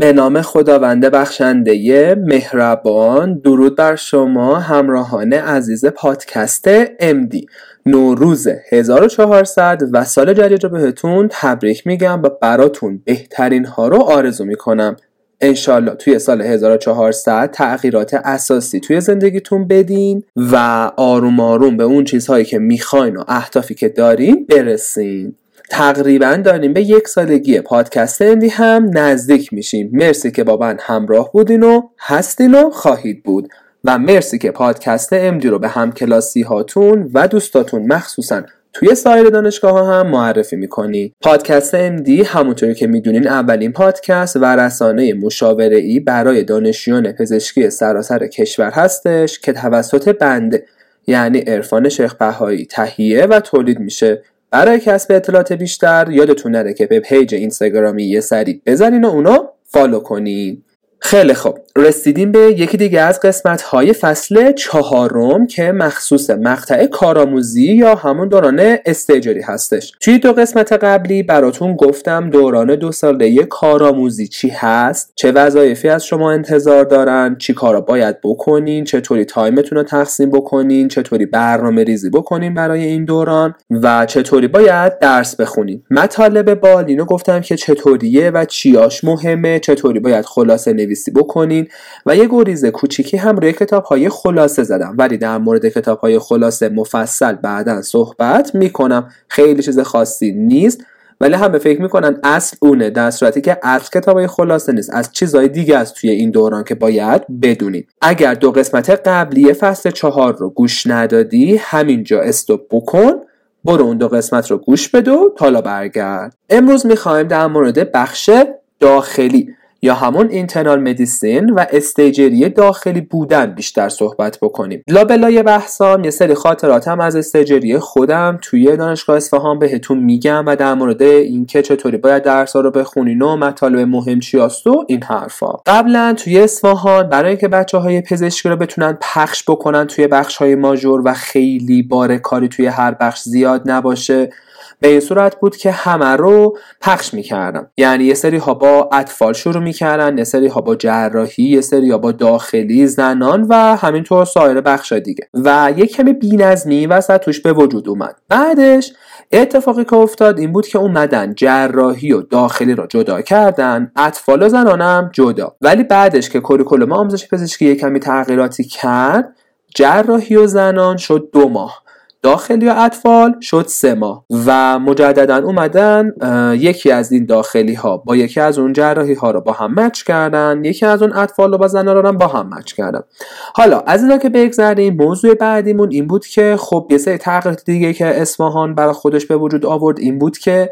به نام خداوند بخشنده مهربان درود بر شما همراهان عزیز پادکست MD نوروز 1400 و سال جدید رو بهتون تبریک میگم و براتون بهترین ها رو آرزو می‌کنم. انشالله توی سال 1400 تغییرات اساسی توی زندگیتون بدین و آروم آروم به اون چیزهایی که می‌خواین و اهدافی که دارین برسین. تقریبا داریم به یک سالگی پادکست اندی هم نزدیک میشیم. مرسی که با من همراه بودین و هستین و خواهید بود. و مرسی که پادکست امدی رو به همکلاسی هاتون و دوستاتون مخصوصا توی سایر دانشگاه ها هم معرفی می‌کنی. پادکست امدی همونطوری که می‌دونین اولین پادکست و رسانه مشاوره ای برای دانشجویان پزشکی سراسر کشور هستش که توسط بنده یعنی عرفان شیخ بهایی تهیه و تولید میشه. برای کسب اطلاعات بیشتر یادتون نره که به page اینستاگرامی یه سری بزنین و اونو follow کنین. خیلی خوب. رسیدیم به یکی دیگه از قسمت های فصل چهارم که مخصوص مقطع کارآموزی یا همون دوران استیجری هستش. توی دو قسمت قبلی براتون گفتم دوران دو ساله کارآموزی چی هست چه وظایفی از شما انتظار دارن چی کارا باید بکنین چطوری time تون رو تقسیم بکنین چطوری برنامه ریزی بکنین برای این دوران و چطوری باید درس بخونین. مطالب بالینو گفتم که چطوریه و چیاش مهمه چطوری باید خلاصه نویسی بکنین. و یه گریز کوچیکی هم روی کتاب های خلاصه زدم. ولی در مورد کتاب های خلاصه مفصل بعدا صحبت می‌کنم. خیلی چیز خاصی نیست. ولی همه فکر می‌کنن اصل اونه در صورتی که اصل کتاب های خلاصه نیست. از چیزهای دیگه است توی این دوران که باید بدونید اگر دو قسمت قبلی فصل چهار رو گوش ندادی همینجا استوب بکن. برو اون دو قسمت رو گوش بده و تالا برگرد. امروز می‌خوایم در مورد بخش داخلی یا همون اینترنال مدیسین و استیجری داخلی بودن بیشتر صحبت بکنیم. لابلای بحثام یه سری خاطراتم از استیجری خودم توی دانشگاه اصفهان بهتون میگم و در مورد اینکه چطوری باید درس رو بخونین و مطالب مهم چی و این حرفا. قبلا توی اصفهان برای اینکه بچه های پزشکی رو بتونن پخش بکنن توی بخش های ماژور و خیلی بار کاری توی هر بخش زیاد نباشه به این صورت بود که همه رو پخش می‌کردم. یعنی یه سری ها با اطفال شروع می‌کردن یه سری ها با جراحی یه سری ها با داخلی زنان و همینطور سایر بخش دیگه. و یه کمی بینظمی وسط توش به وجود اومد. بعدش اتفاقی که افتاد این بود که اومدن جراحی و داخلی رو جدا کردن اطفال و زنانم جدا. ولی بعدش که کوریکولوم آموزش پزشکی یه کمی تغییراتی کرد جراحی و زنان شد دو ماه. داخلی و اطفال شد سه ماه و مجددا اومدن یکی از این داخلی ها با یکی از اون جراحی ها رو با هم مچ کردن یکی از اون اطفال رو با زنان رو با هم مچ کردن. حالا از اینا که بگذریم موضوع بعدیمون این بود که خب یه سری تغییرات دیگه که اسمهان برای خودش به وجود آورد این بود که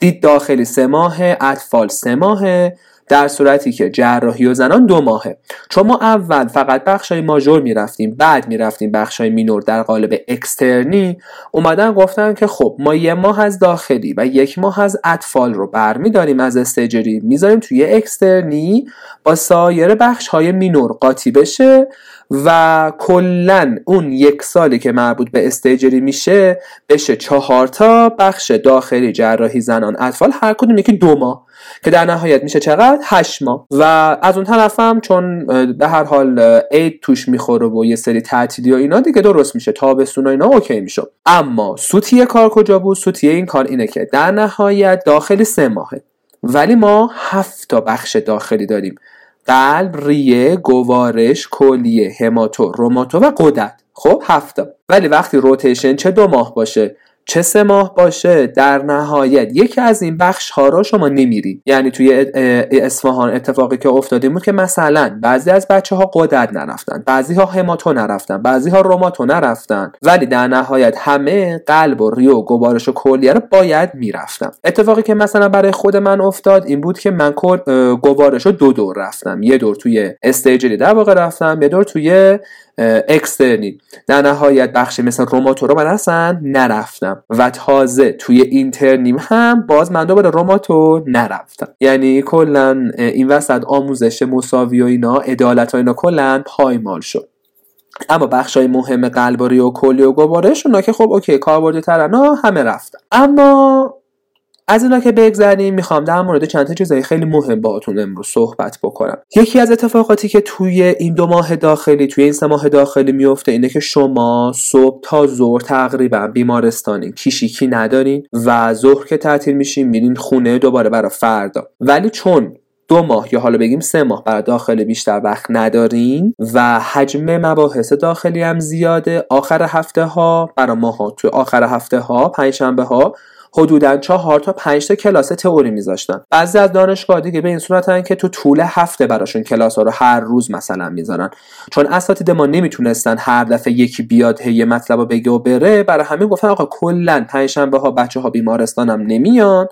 دید داخلی سه ماه اطفال سه ماهه. در صورتی که جراحی و زنان دو ماهه. چون ما اول فقط بخش های ماژور می‌رفتیم بعد می‌رفتیم بخش های مینور در قالب اکسترنی اومدن گفتن که خب ما یه ماه از داخلی و یک ماه از اطفال رو برمیداریم از استیجری می‌ذاریم توی اکسترنی با سایر بخش های minor قاطی بشه و کلا اون یک سالی که مربوط به استیجری میشه بشه چهار تا بخش داخلی جراحی زنان. اطفال هر کدوم یکی دو ماه که در نهایت میشه چقدر؟ هشت ماه. و از اون طرفم چون به هر حال عید توش می‌خوره و یه سری تعطیلی و اینا دیگه درست میشه. تابستون و اینا OK میشه. اما سوتی کار کجا بود؟ سوتی این کار اینه که در نهایت داخلی سه ماهه. ولی ما هفت تا بخش داخلی داریم. قلب ریه گوارش کلیه هماتو روماتو و قدرت خب هفته ولی وقتی روتیشن چه دو ماه باشه؟ چه سه ماه باشه؟ در نهایت. یکی از این بخش ها رو شما نمیرید. یعنی توی اصفهان اتفاقی که افتاده بود که مثلا بعضی از بچه ها قدرت نرفتن بعضی ها هماتو نرفتن بعضی ها روماتو نرفتن ولی در نهایت همه قلب و ریو و گوارش و کلیه رو باید می‌رفتم اتفاقی که مثلا برای خود من افتاد این بود که من گوارش رو دو دور رفتم. یه دور توی استیجری در واقع رفتم یه دور توی اکسترنی در نهایت بخشی مثل روماتو رو من اصلا نرفتم. و تازه توی اینترنیم هم باز من دوباره روماتو نرفتم. یعنی کلا این وسط آموزش مساوی و اینا عدالت و اینا کلا پایمال شد. اما بخش های مهم قلباری و کلی و گوارش اونا که خب اوکی کاربردی همه رفتن. اما از اینا که بگذریم می‌خوام در مورد چند تا چیزای خیلی مهم باهاتون امروز صحبت بکنم. یکی از اتفاقاتی که توی این دو ماه داخلی توی این سه ماه داخلی میفته اینه که شما صبح تا ظهر تقریبا بیمارستانین کیشیکی ندارین و ظهر که تعطیل میشین میرین خونه دوباره برای فردا. ولی چون دو ماه یا حالا بگیم سه ماه برای داخل بیشتر وقت ندارین و حجم مباحث داخلی هم زیاده آخر هفته ها برای ماها تو آخر هفته ها پنجشنبه ها حدودا چهار تا پنج تا کلاس تئوری میذاشتن. بعضی از دانشگاه دیگه به این صورتن که تو طول هفته براشون کلاس ها رو هر روز مثلا می‌ذارن. چون اساتید ما نمی‌تونستن هر دفعه یکی بیاد هی مطلب رو بگه و بره برای همین گفتن آقا کلا پنجشنبه ها بچه ها بیمارستان هم نمیان.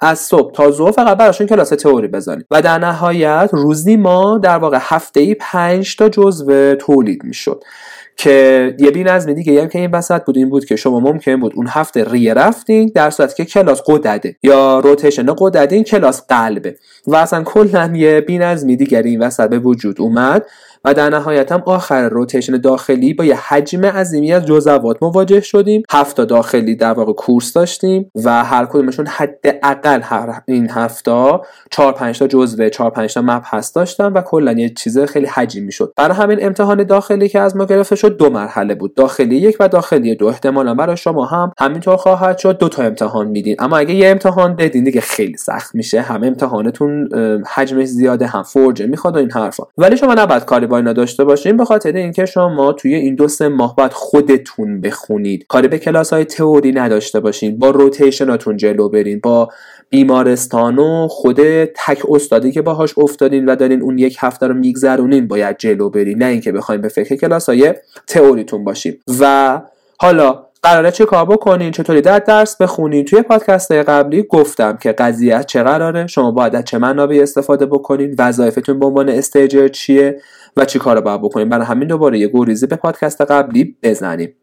از صبح تا ظهر فقط براشون کلاس تئوری بزنیم و در نهایت روزی ما در واقع هفته ای 5 تا جزوه تولید می‌شد. که یه بین از دیگه هم که این وسط بود این بود که شما ممکن بود اون هفته ریه رفتین در صورتی که کلاس قدده. یا روتیشن قددین کلاس قلبه. و اصلا کلا یه بین از دیگری این وسط به وجود اومد و در نهایت هم آخر روتیشن داخلی با یه حجم عظیمی از جزوات مواجه شدیم. هفت داخلی در واقع کورس داشتیم و هر کدومشون حداقل هر این هفته 4 5 تا جزوه 4 5 تا مبحث داشتن و کلا یه چیز خیلی حجمی شد. برای همین امتحان داخلی که از ما گرفته شد دو مرحله بود. داخلی یک و داخلی دو. احتمالا برای شما هم همینطور خواهد شد. دو تا امتحان میدین. اما اگه یه امتحان بدین دیگه خیلی سخت میشه. هم امتحانتون حجمش زیاده هم فرجه می‌خواد و این حرفا. ولی شما نباید کاری با اینا داشته باشین. به خاطر اینکه شما توی این دو سه ماه باید خودتون بخونید. کاری به کلاس های تئوری نداشته باشین. با روتیشناتون جلو برین. با بیمارستان و خود تک استادی که باهاش افتادین و دارین اون یک هفته رو میگذرونین باید جلو برین. نه اینکه بخواین به فکر کلاس های تئوریتون باشین و حالا قراره چه کار بکنین؟ چطوری در درس بخونین؟ توی پادکست قبلی گفتم که قضیه چه قراره. شما باید از چه منابعی استفاده بکنین؟ وظایفتون به عنوان استیجر چیه؟ و چی کار باید بکنیم. برای همین دوباره یه گریزی به پادکست قبلی بزنیم.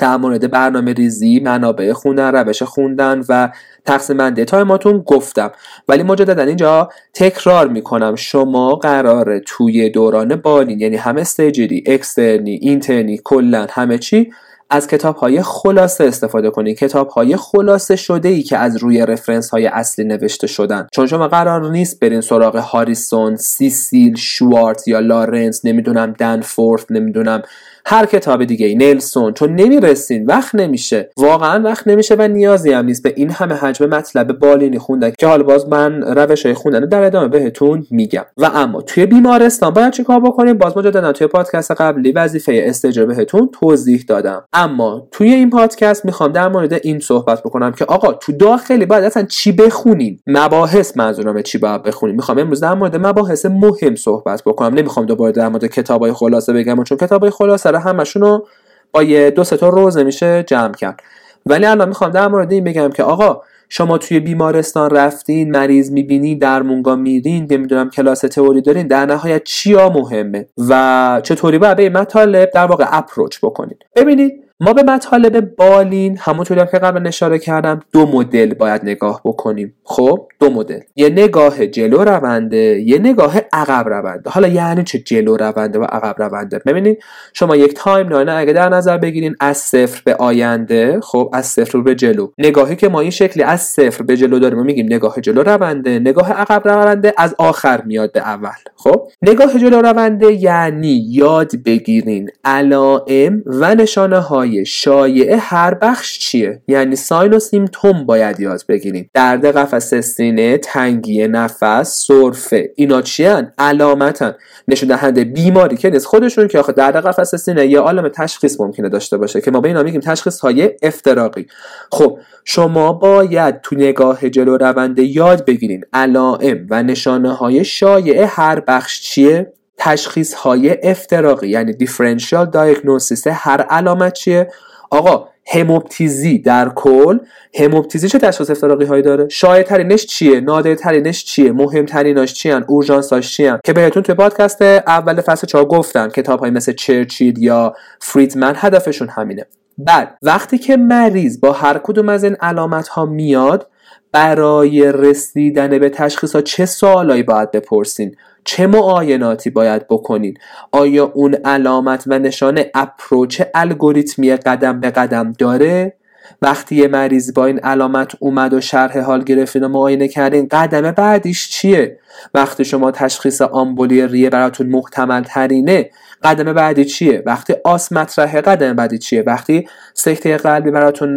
در مورد برنامه ریزی منابع خوندن روش خوندن و تقسیم time اتون گفتم. ولی مجددا اینجا تکرار می‌کنم. شما قراره توی دوران بالین یعنی هم استیجری اکسترنی اینترنی کلا همه چی از کتاب های خلاصه استفاده کنید کتاب های خلاصه شده ای که از روی reference های اصلی نوشته شدن. چون شما قرار نیست برین سراغ هاریسون سیسیل شوارتز یا لارنس نمی‌دونم دنفورث نمی‌دونم هر کتاب دیگه ای. نلسون چون نمی‌رسین وقت نمیشه. واقعا وقت نمیشه و نیازی هم نیست. به این همه حجم مطلب بالینی خوندن که حالا باز من روش های خوندن در ادامه بهتون میگم. و اما توی بیمارستان باید چیکار بکنیم؟ باز مجددا توی پادکست قبلی وظیفه استجر بهتون توضیح دادم. اما توی این پادکست می‌خوام در مورد این صحبت بکنم که آقا تو داخلی باید اصلا چی بخونیم مباحث منظورم چی باید بخونیم می‌خوام امروز در مورد مباحث مهم صحبت بکنم. نمی‌خوام دوباره در مورد کتابای خلاصه بگم چون کتابای خلاصه رو همشون رو با یه دو تا روزه میشه جمع کرد. ولی الان می‌خوام در مورد این بگم که آقا شما توی بیمارستان رفتین مریض می‌بینین درمونگا میرین نمی‌دونم کلاس تئوری دارین در نهایت چیا مهمه و چطوری باید به مطالب در واقع اپروچ بکنید ببینید ما به مطالب بالین همونطوری که قبل اشاره کردم دو مدل باید نگاه بکنیم. خب دو مدل. یه نگاه جلو رونده یه نگاه عقب رونده. حالا یعنی چه جلو رونده و عقب رونده؟ ببینید شما یک timeline اگه در نظر بگیرین از صفر به آینده خب از صفر به جلو. نگاهی که ما این شکلی از صفر به جلو داریم میگیم نگاه جلو رونده نگاه عقب رونده از آخر میاد به اول. خب نگاه جلو رونده یعنی یاد بگیرین علائم و نشانه های های شایع هر بخش چیه؟ یعنی sign و symptom باید یاد بگیریم. درد قفس سینه تنگی نفس سرفه اینا چیان؟ علامتن نشون دهنده بیماری که نیست. خودشون که آخه درد قفس سینه یه عالم تشخیص ممکنه داشته باشه که ما به اینا میگیم تشخیص های افتراقی. خب شما باید تو نگاه جلو رونده یاد بگیرین علائم و نشانه های شایع هر بخش چیه؟ تشخیص های افتراقی یعنی دیفرنشیال دایگنوسیس هر علامت چیه؟ آقا هموپتیزی در کل هموپتیزی چه تشخیص افتراقی هایی داره؟ شایع ترینش چیه؟ نادر ترینش چیه؟ مهم تریناش چیان؟ اورژانساش چیان؟ که بهتون توی پادکست اول فصل 4 گفتم کتاب های مثل چرچیل یا فریدمن هدفشون همینه. بعد وقتی که مریض با هر کدوم از این علامت ها میاد برای رسیدن به تشخیص ها چه سوالایی باید بپرسین؟ چه معایناتی باید بکنین؟ آیا اون علامت و نشان اپروچ الگوریتمی قدم به قدم داره؟ وقتی یه مریض با این علامت اومد و شرح حال گرفتین و معاینه کردین قدم بعدیش چیه؟ وقتی شما تشخیص آمبولی ریه براتون محتمل ترینه قدم بعدی چیه؟ وقتی آس مطرحه قدم بعدی چیه؟ وقتی سکته قلبی براتون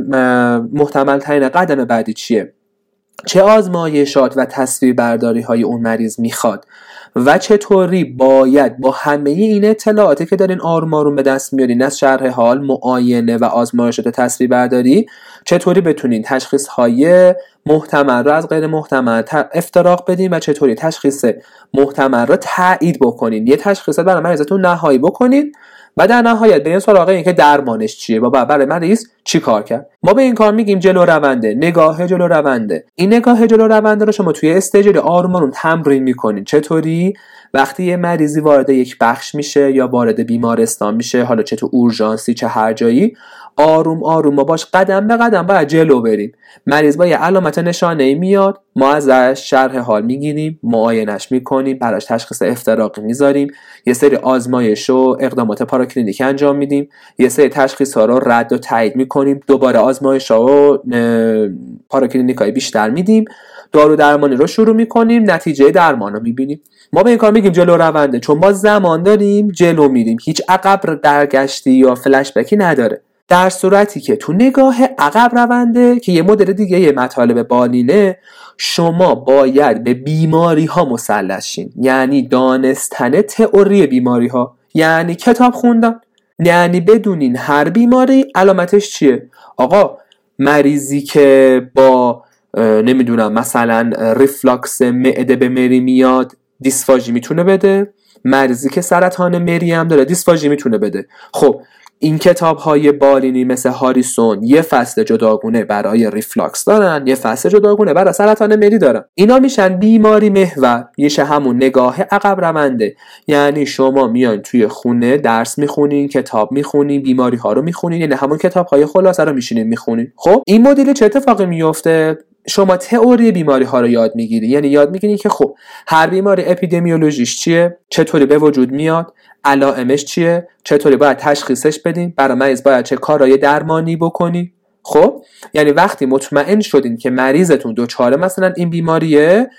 محتمل ترینه قدم بعدی چیه؟ چه آزمایشات و تصویر برداری های اون مریض می‌خواد؟ و چطوری باید با همه این اطلاعاتی که دارین آروم آروم به دست میارین از شرح حال معاینه و آزمایشات تصویر برداری چطوری بتونین تشخیص های محتمل رو از غیر محتمل افتراق بدین و چطوری تشخیص محتمل رو تایید بکنین. یه تشخیص برای مریضتون نهایی بکنین. و در نهایت این سراغ این که درمانش چیه. و برای مریض چی کار کرد؟ ما به این کار میگیم جلو رونده. نگاه جلو رونده. این نگاه جلو رونده رو شما توی استیج آروم تمرین می‌کنین. چطوری؟ وقتی یه مریضی وارد یک بخش میشه یا وارد بیمارستان میشه حالا چه تو اورژانسی چه هر جایی آروم آروم ما باش قدم به قدم باید جلو بریم. مریض با یه علامت نشانه ای میاد ما ازش شرح حال می‌گیریم معاینش می‌کنیم براش تشخیص افتراقی می‌ذاریم یه سری آزمایش و اقدامات پاراکلینیکی انجام میدیم یه سری تشخیص ها رو رد و تایید می‌کنیم دوباره آزمایش ها و پاراکلینیک های بیشتر میدیم. دارو درمانی رو شروع می‌کنیم نتیجه درمان رو می‌بینیم. ما به این کار میگیم جلو رونده چون ما زمان داریم جلو میریم. هیچ عقب درگشتی یا فلشبکی نداره. در صورتی که تو نگاه عقب رونده که یه مدل دیگه یه مطالب بالینه شما باید به بیماری ها مسلط شین. یعنی دانستن تئوری بیماری ها یعنی کتاب خوندن. یعنی بدونین هر بیماری علامتش چیه. آقا مریضی که با نمی‌دونم مثلا ریفلاکس معده به مری میاد دیسفاژی می‌تونه بده. مریضی که سرطان مری هم داره دیسفاژی می‌تونه بده. خب این کتاب های بالینی مثل هاریسون یه فصل جداگونه برای ریفلاکس دارن یه فصل جداگونه برای سرطان مری دارن. اینا میشن بیماری محور میشه همون نگاه عقب رونده. یعنی شما میان توی خونه درس می‌خونین کتاب می‌خونین بیماری ها رو می‌خونین یعنی همون کتاب های خلاصه رو میشینین می‌خونین. خب این مدل چه اتفاقی میفته شما تئوری بیماری ها رو یاد می‌گیری. یعنی یاد می‌گیری که خب هر بیماری اپیدمیولوژیش چیه؟ چطوری به وجود میاد؟ علائمش چیه؟ چطوری باید تشخیصش بدین؟ برای مریض باید چه کارهای درمانی بکنی؟ خب؟ یعنی وقتی مطمئن شدین که مریضتون دوچاره مثلا این بیماریه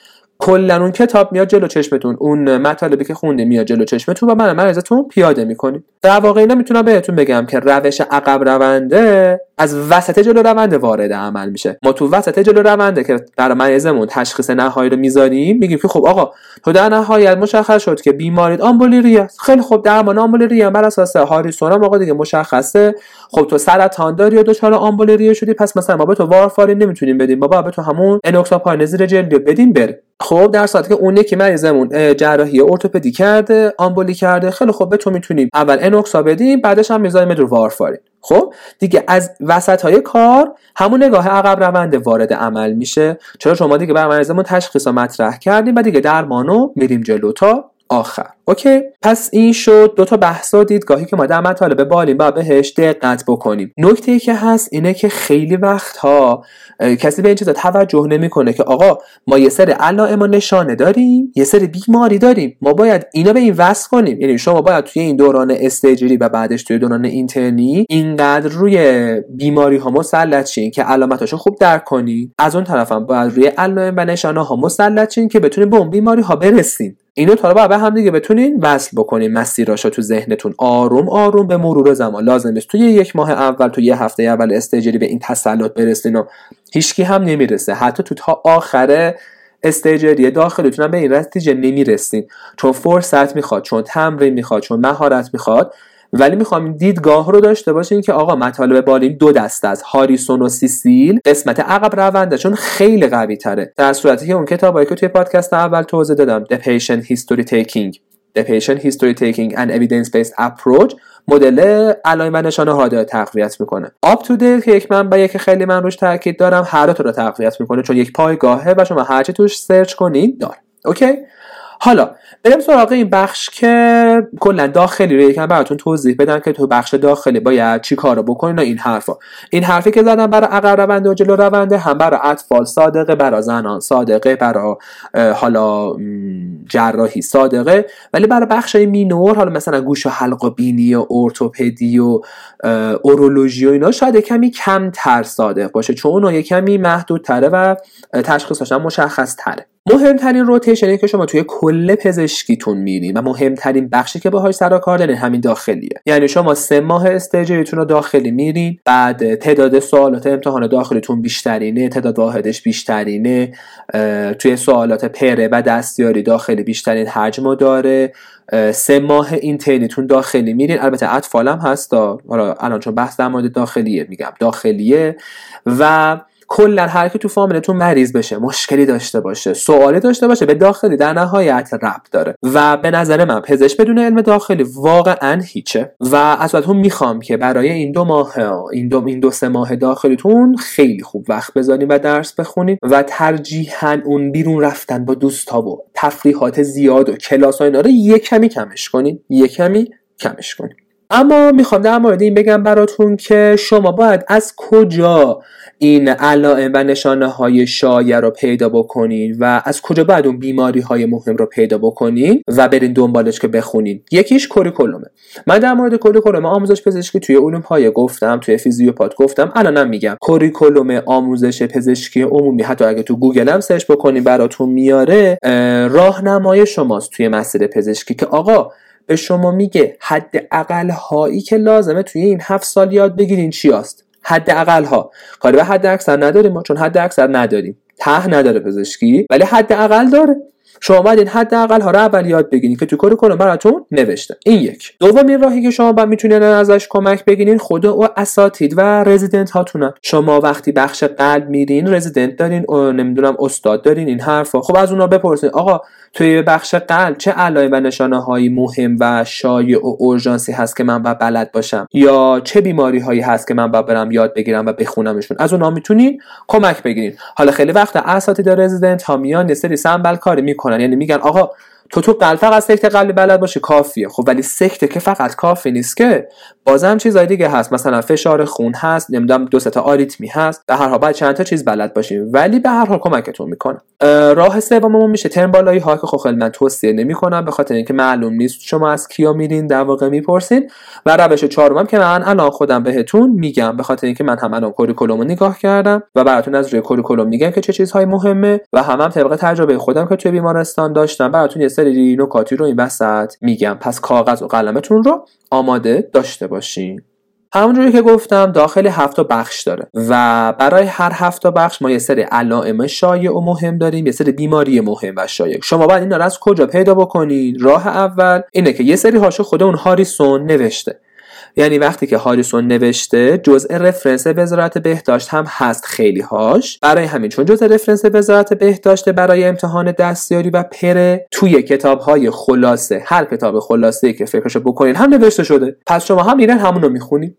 کلا اون کتاب میاد جلو چشمتون. اون مطالبی که خونده میاد جلو چشمتون و من مریضتون پیاده می‌کنید در واقع اینا می‌تونم بهتون بگم که روش عقب رونده از وسط جلو رونده وارد عمل میشه. ما تو وسط جلو رونده که برای مریضمون تشخیص نهایی رو می‌ذاریم میگیم که خب آقا تو در نهایت مشخص شد که بیماریت آمبولی خیلی خوب درمان آمبولی ریه بر اساس هاریسون آقا دیگه مشخصه. خب تو سرطان داری یا دچار آمبولی شدی پس مثلا ما به تو وارفارین نمی‌تونیم بدیم. ما به تو همون انوکساپاین زیر جلدی بدیم بره خب در صورتی که اون یکی مریضمون جراحی ارتوپدی کرده آمبولی کرده خیلی خوب به تو می‌تونیم اول انوکسا بدیم بعدش هم می‌ذاریم رو وارفارین. خب؟ دیگه از وسط های کار همون نگاه عقب رونده وارد عمل میشه. چرا؟ شما دیگه بر مریضمون تشخیص مطرح کردیم و دیگه درمانو میریم جلو تا آخر. اوکی. پس این شد. دو تا بحث و دیدگاهی که ما در مطالب بالیم با بهش دقت بکنیم. نکته ای که هست اینه که خیلی وقتها کسی به این چیزا توجه نمی‌کنه که آقا ما یه سری علائم و نشانه داریم یه سری بیماری داریم. ما باید اینا به این وصل کنیم. یعنی شما باید توی این دوران استیجری و بعدش توی دوران اینترنی اینقدر روی بیماری ها مسلط شین که علامتاشو خوب درک کنید از اون طرفم باید روی علائم و نشانه ها مسلط شین که بتونید به اون بیماری ها برسین اینو تا به هم دیگه بتونین وصل بکنین مسیراشو تو ذهنتون. آروم آروم به مرور زمان. لازم نیست. توی یک ماه اول تو یه هفته اول استیجری به این تسلط برسین و هیچکی هم نمی‌رسه. حتی تو تا آخره استیجری داخلتون هم به این نتیجه نمی‌رسین. چون فرصت می‌خواد چون تمرین می‌خواد چون مهارت می‌خواد ولی می‌خوام دیدگاه رو داشته باشین که آقا مطالب بالین دو دست از هاریسون و سیسیل قسمت عقب رونده چون خیلی قوی تره. در صورتی که اون کتابایی که توی پادکست اول توضیح دادم The Patient History Taking. The Patient History Taking and Evidence Based Approach مدل علائم و نشانه ها داره تقویت می‌کنه. آپ تو که یک منبعی که خیلی من روش تاکید دارم هر رو تقویت می‌کنه چون یک پایگاهه و شما هرچی توش سرچ کنید داره. اوکی حالا بریم سراغ این بخش که کلا داخلی رو یکم براتون توضیح بدم که تو بخش داخلی باید چی کارو بکنین و این حرفا. این حرفی که زدم برای عقب رونده و جلو رونده هم برای اطفال صادقه برای زنان صادقه برای حالا جراحی صادقه. ولی برای بخش مینور حالا مثلا گوش و حلق و بینی و ارتوپدی و اورولوژی و اینا شاید کمی کمتر صادق باشه چون اون کمی محدودتره و تشخیصش مشخص تره مهمترین روتیشنی که شما توی کل پزشکیتون میرین و مهمترین بخشی که باهاش سر کار دارین همین داخلیه. یعنی شما سه ماه استجریتون رو داخلی میرین بعد تعداد سوالات امتحان داخلیتون بیشترینه تعداد واحدش بیشترینه توی سوالات پره و دستیاری داخلی بیشترین حجم داره. سه ماه این تینیتون داخلی میرین البته اطفالم هست حالا الان چون بحث در مورد داخلیه میگم داخلیه. و کلا هر کی تو فامیلتون مریض بشه مشکلی داشته باشه سوالی داشته باشه به داخلی در نهایت ربط داره. و به نظر من پزشک بدون علم داخلی واقعا هیچه. و ازتون می‌خوام که برای این دو ماه این دو این دو سه ماه داخلیتون خیلی خوب وقت بذارین و درس بخونین و ترجیحاً اون بیرون رفتن با دوستا و تفریحات زیاد و کلاس ها اینا رو یه کمی کمش کنین یه کمی کمش کنین. اما می‌خوام در مورد این بگم براتون که شما باید از کجا این علائم و نشانه های شایع رو پیدا بکنین و از کجا باید اون بیماری های مهم رو پیدا بکنین و برین دنبالش که بخونین. یکیش curriculum ه. من در مورد curriculum آموزش پزشکی توی علوم پایه گفتم توی فیزیوپات گفتم. الانم میگم. curriculum آموزش پزشکی عمومی حتی اگه تو گوگل هم search بکنین براتون میاره راهنمای شماست توی مسیر پزشکی که آقا به شما میگه حد اقل هایی که لازمه توی این هفت سال یاد بگیرین چی است حد اقل ها به حد اکثر نداریم ما چون حد اکثر نداریم. ته نداره پزشکی ولی حد اقل داره. شما باید این حداقل ها رو اول یاد بگیرین که تو کار کنم براتون نوشته. این یک. دومین راهی که شما باید می‌تونین ازش کمک بگیرین خود و اساتید و رزیدنت هاتونن. شما وقتی بخش قلب میرین رزیدنت دارین و نمی‌دونم استاد دارین این حرفا. خب از اونا بپرسین آقا توی بخش قلب چه علائم و نشانه هایی مهم و شایع و اورژانسی هست که من باید بلد باشم؟ یا چه بیماری هایی هست که من باید برم یاد بگیرم و بخونمشون؟ از اونا می‌تونین کمک بگیرین. حالا خیلی وقت اساتید رزیدنت ها میان یه سری سنبل کاری می‌کنن. یعنی میگن آقا تو تو قلب فقط سکت قلبی بلد باشه کافیه. خب ولی سکته که فقط کافی نیست که. بازم چیزای دیگه هست. مثلا فشار خون هست نمی‌دونم دو تا آریتمی هست. به هر حال باید چند تا چیز بلد باشیم ولی به هر حال کمکتون می‌کنه. راه سوممون میشه. ترم بالایی ها که خب من توصیه نمی‌کنم به خاطر اینکه معلوم نیست شما از کیا میرین در واقع می‌پرسین. و روش چهارمم که من الان خودم بهتون میگم به خاطر اینکه من هم الان curriculum نگاه کردم و براتون از روی curriculum میگم که چه چیزهای مهمه و هم هم طبق تجربه خودم که توی بیمارستان داشتم براتون یه سری نکاتی رو این وسط میگم. پس کاغذ و قلمتون رو آماده داشته باشین. همونجوری که گفتم داخل هفت بخش داره. و برای هر هفت بخش ما یه سری علائم شایع و مهم داریم یه سری بیماری مهم و شایع. شما باید این رو از کجا پیدا بکنید راه اول اینه که یه سری هاشو خود اون هاریسون نوشته. یعنی وقتی که هاریسون نوشته جزء رفرنس وزارت بهداشت هم هست خیلی هاش. برای همین چون جزء رفرنس وزارت بهداشت برای امتحان دستیاری و پره توی کتاب های خلاصه هر کتاب خلاصه که فکرشو بکنین هم نوشته شده. پس شما هم میرن همونو می‌خونید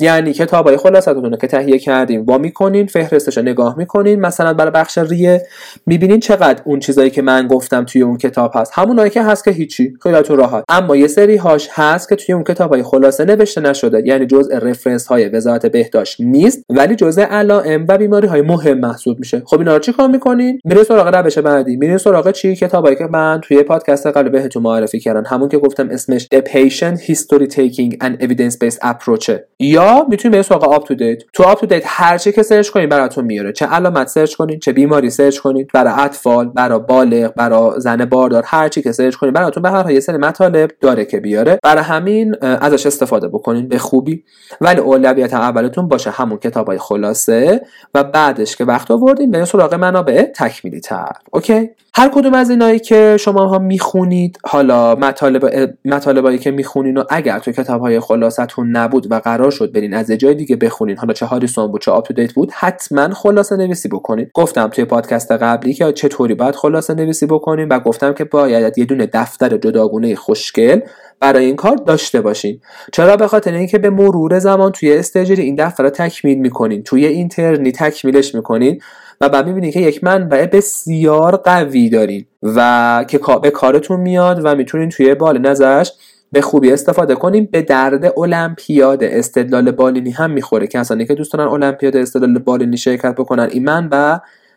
یعنی کتاب های خلاصتون که تهیه کردیم با می‌کنین فهرستش رو نگاه می‌کنین. مثلا برای بخش ریه می‌بینین چقدر اون چیزایی که من گفتم توی اون کتاب هست. همونایی که هست که هیچی. خیلیتون راحت. اما یه سری هاش هست که توی اون کتاب های خلاصه نوشته نشده. یعنی جزء رفرنس های وزارت بهداشت نیست ولی جزء علائم و بیماری های مهم محسوب میشه. خب اینا رو چیکار می‌کنین؟ میرین سراغ روش بعدی. میرین سراغ چی؟ کتابایی که من توی پادکست قبل بهتون معرفی کردم. همون که گفتم اسمش The Patient History Taking and Evidence Based Approach. یا یا می‌تونید به سراغ آپ تو دیت تو آپ تو دیت هر چی که search کنید براتون میاره. چه علامت search کنید چه بیماری search کنید برای اطفال برای بالغ برای زن باردار هر چی که search کنید براتون به هر یه سری مطالب داره که بیاره. برای همین ازش استفاده بکنید به خوبی. ولی اولویت اولتون باشه همون کتابای خلاصه و بعدش که وقت آوردین به سراغ منابع تکمیلی تر اوکی؟ هر کدوم از اینایی که شما ها می‌خونید حالا مطالب مطالبایی که می‌خونین و اگر تو کتاب های خلاصتون نبود و قرار شد برین. از جای دیگه بخونین. حالا چه هاریسون بود چه آپ بود حتما خلاصه نویسی بکنین. گفتم توی پادکست قبلی که چطوری باید خلاصه نویسی بکنین و گفتم که باید یه دونه دفتر جداگونه خوشگل برای این کار داشته باشین. چرا؟ به خاطر اینکه به مرور زمان توی استجری این دفتر رو تکمیل می‌کنین. توی اینترنی تکمیلش می‌کنین و بعد می‌بینید که یک منبع بسیار قوی دارین و که به کارتون میاد و می‌تونین توی بال نظرش به خوبی استفاده کنیم. به درد المپیاد استدلال بالینی هم می‌خوره. اصلا که دوست دارن المپیاد استدلال بالینی شرکت بکنن این منبع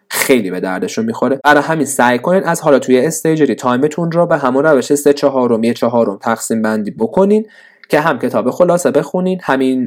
خیلی به دردشون می‌خوره. برای همین سعی کنین از حالا توی استیجری تایمتون رو به همون روش سه چهارم یه چهارم تقسیم بندی بکنین که هم کتاب خلاصه بخونین همین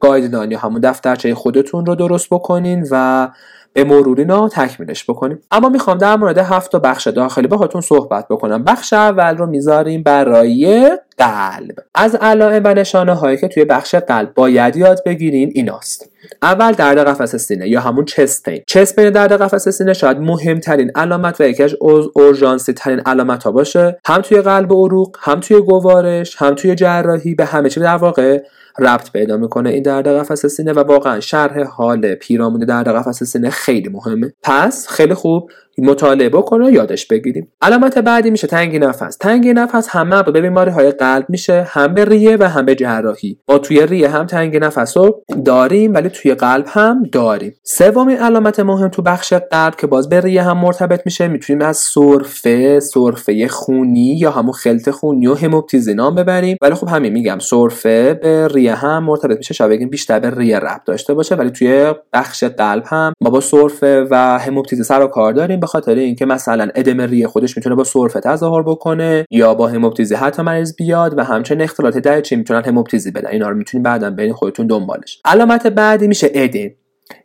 guideline یا همون دفترچه خودتون رو درست بکنین و اینا تکمیلش بکنیم. اما می‌خوام در مورد هفت تا بخش داخلی باهاتون صحبت بکنم. بخش اول رو می‌ذاریم برای قلب. از علائم و نشانه هایی که توی بخش قلب باید یاد بگیرین ایناست. اول درد قفس سینه یا همون chest pain chest pain درد قفس سینه شاید مهمترین علامت و یکی از اورژانسی ترین علامت ها باشه. هم توی قلب عروق هم توی گوارش هم توی جراحی به همه چی در واقع. ربط پیدا می‌کنه. این درد قفس سینه و واقعا شرح حال پیرامون درد قفس سینه خیلی مهمه. پس خیلی خوب مطالعه بکنه و یادش بگیریم. علامت بعدی میشه تنگی نفس. تنگی نفس هم به بیماری های قلب میشه هم به ریه و هم به جراحی. ما توی ریه هم تنگی نفس رو داریم ولی توی قلب هم داریم. سومین علامت مهم تو بخش قلب که باز به ریه هم مرتبط میشه می‌تونیم از سرفه سرفه خونی یا همون خلط خونی و هموپتیزی نام ببریم. ولی خب همین میگم سرفه به ریه هم مرتبط میشه. شاید بگیم بیشتر به ریه ربط داشته باشه ولی توی بخش قلب هم ما با سرفه و هموپتیزی سر و کار داریم. به خاطر اینکه مثلا ادم ری خودش می‌تونه با سرفه تظاهر بکنه یا با هموپتیزی حتی مریض بیاد و همچنین اختلالات درچی می‌تونن هموپتیزی بدن. اینا رو می‌تونید بعدا بین خودتون دنبالش. علامت بعدی میشه ادم.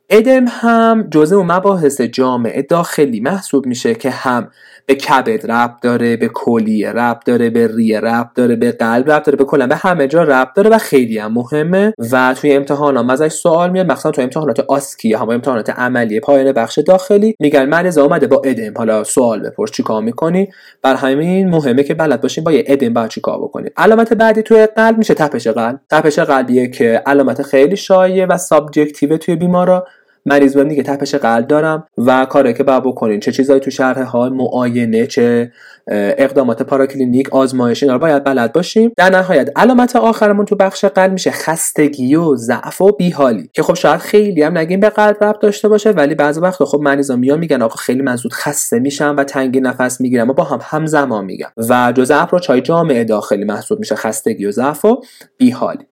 ادم هم جزء مباحث جامعه داخلی محسوب میشه که هم به کبد رب داره به کلیه رب داره به ریه رب داره به قلب رب داره به کلا به همه جا رب داره و خیلی هم مهمه. و توی امتحان هم ازش سوال میاد مثلا توی امتحانات آسکی هم امتحانات عملی پایان بخش داخلی. میگن مریض اومده با ادم. حالا سوال بپرس چیکار می‌کنی؟ بر همین مهمه که بلد باشین با یه ادم باید چیکار بکنید علامت بعدی توی قلب میشه تپش قلب. تپش قلبیه که علامت خیلی شایع و subjective توی بیمارا. مریض بودن که تپش قلب دارم و کاری که باید بکنین. چه چیزایی تو شرح حال معاینه چه اقدامات پاراکلینیک آزمایش اینا رو باید بلد باشیم. در نهایت علامت آخرمون تو بخش قلب میشه خستگی و ضعف و بیحالی. که خب شاید خیلی هم نگیم به قلب ربط داشته باشه ولی بعضی وقتا خب مریضا میان میگن آقا خیلی من زود خسته میشم و تنگی نفس می‌گیرم و با هم همزمان میگم و جزء approach جامع داخلی محسوب میشه خستگی و ضعف و بیحالی.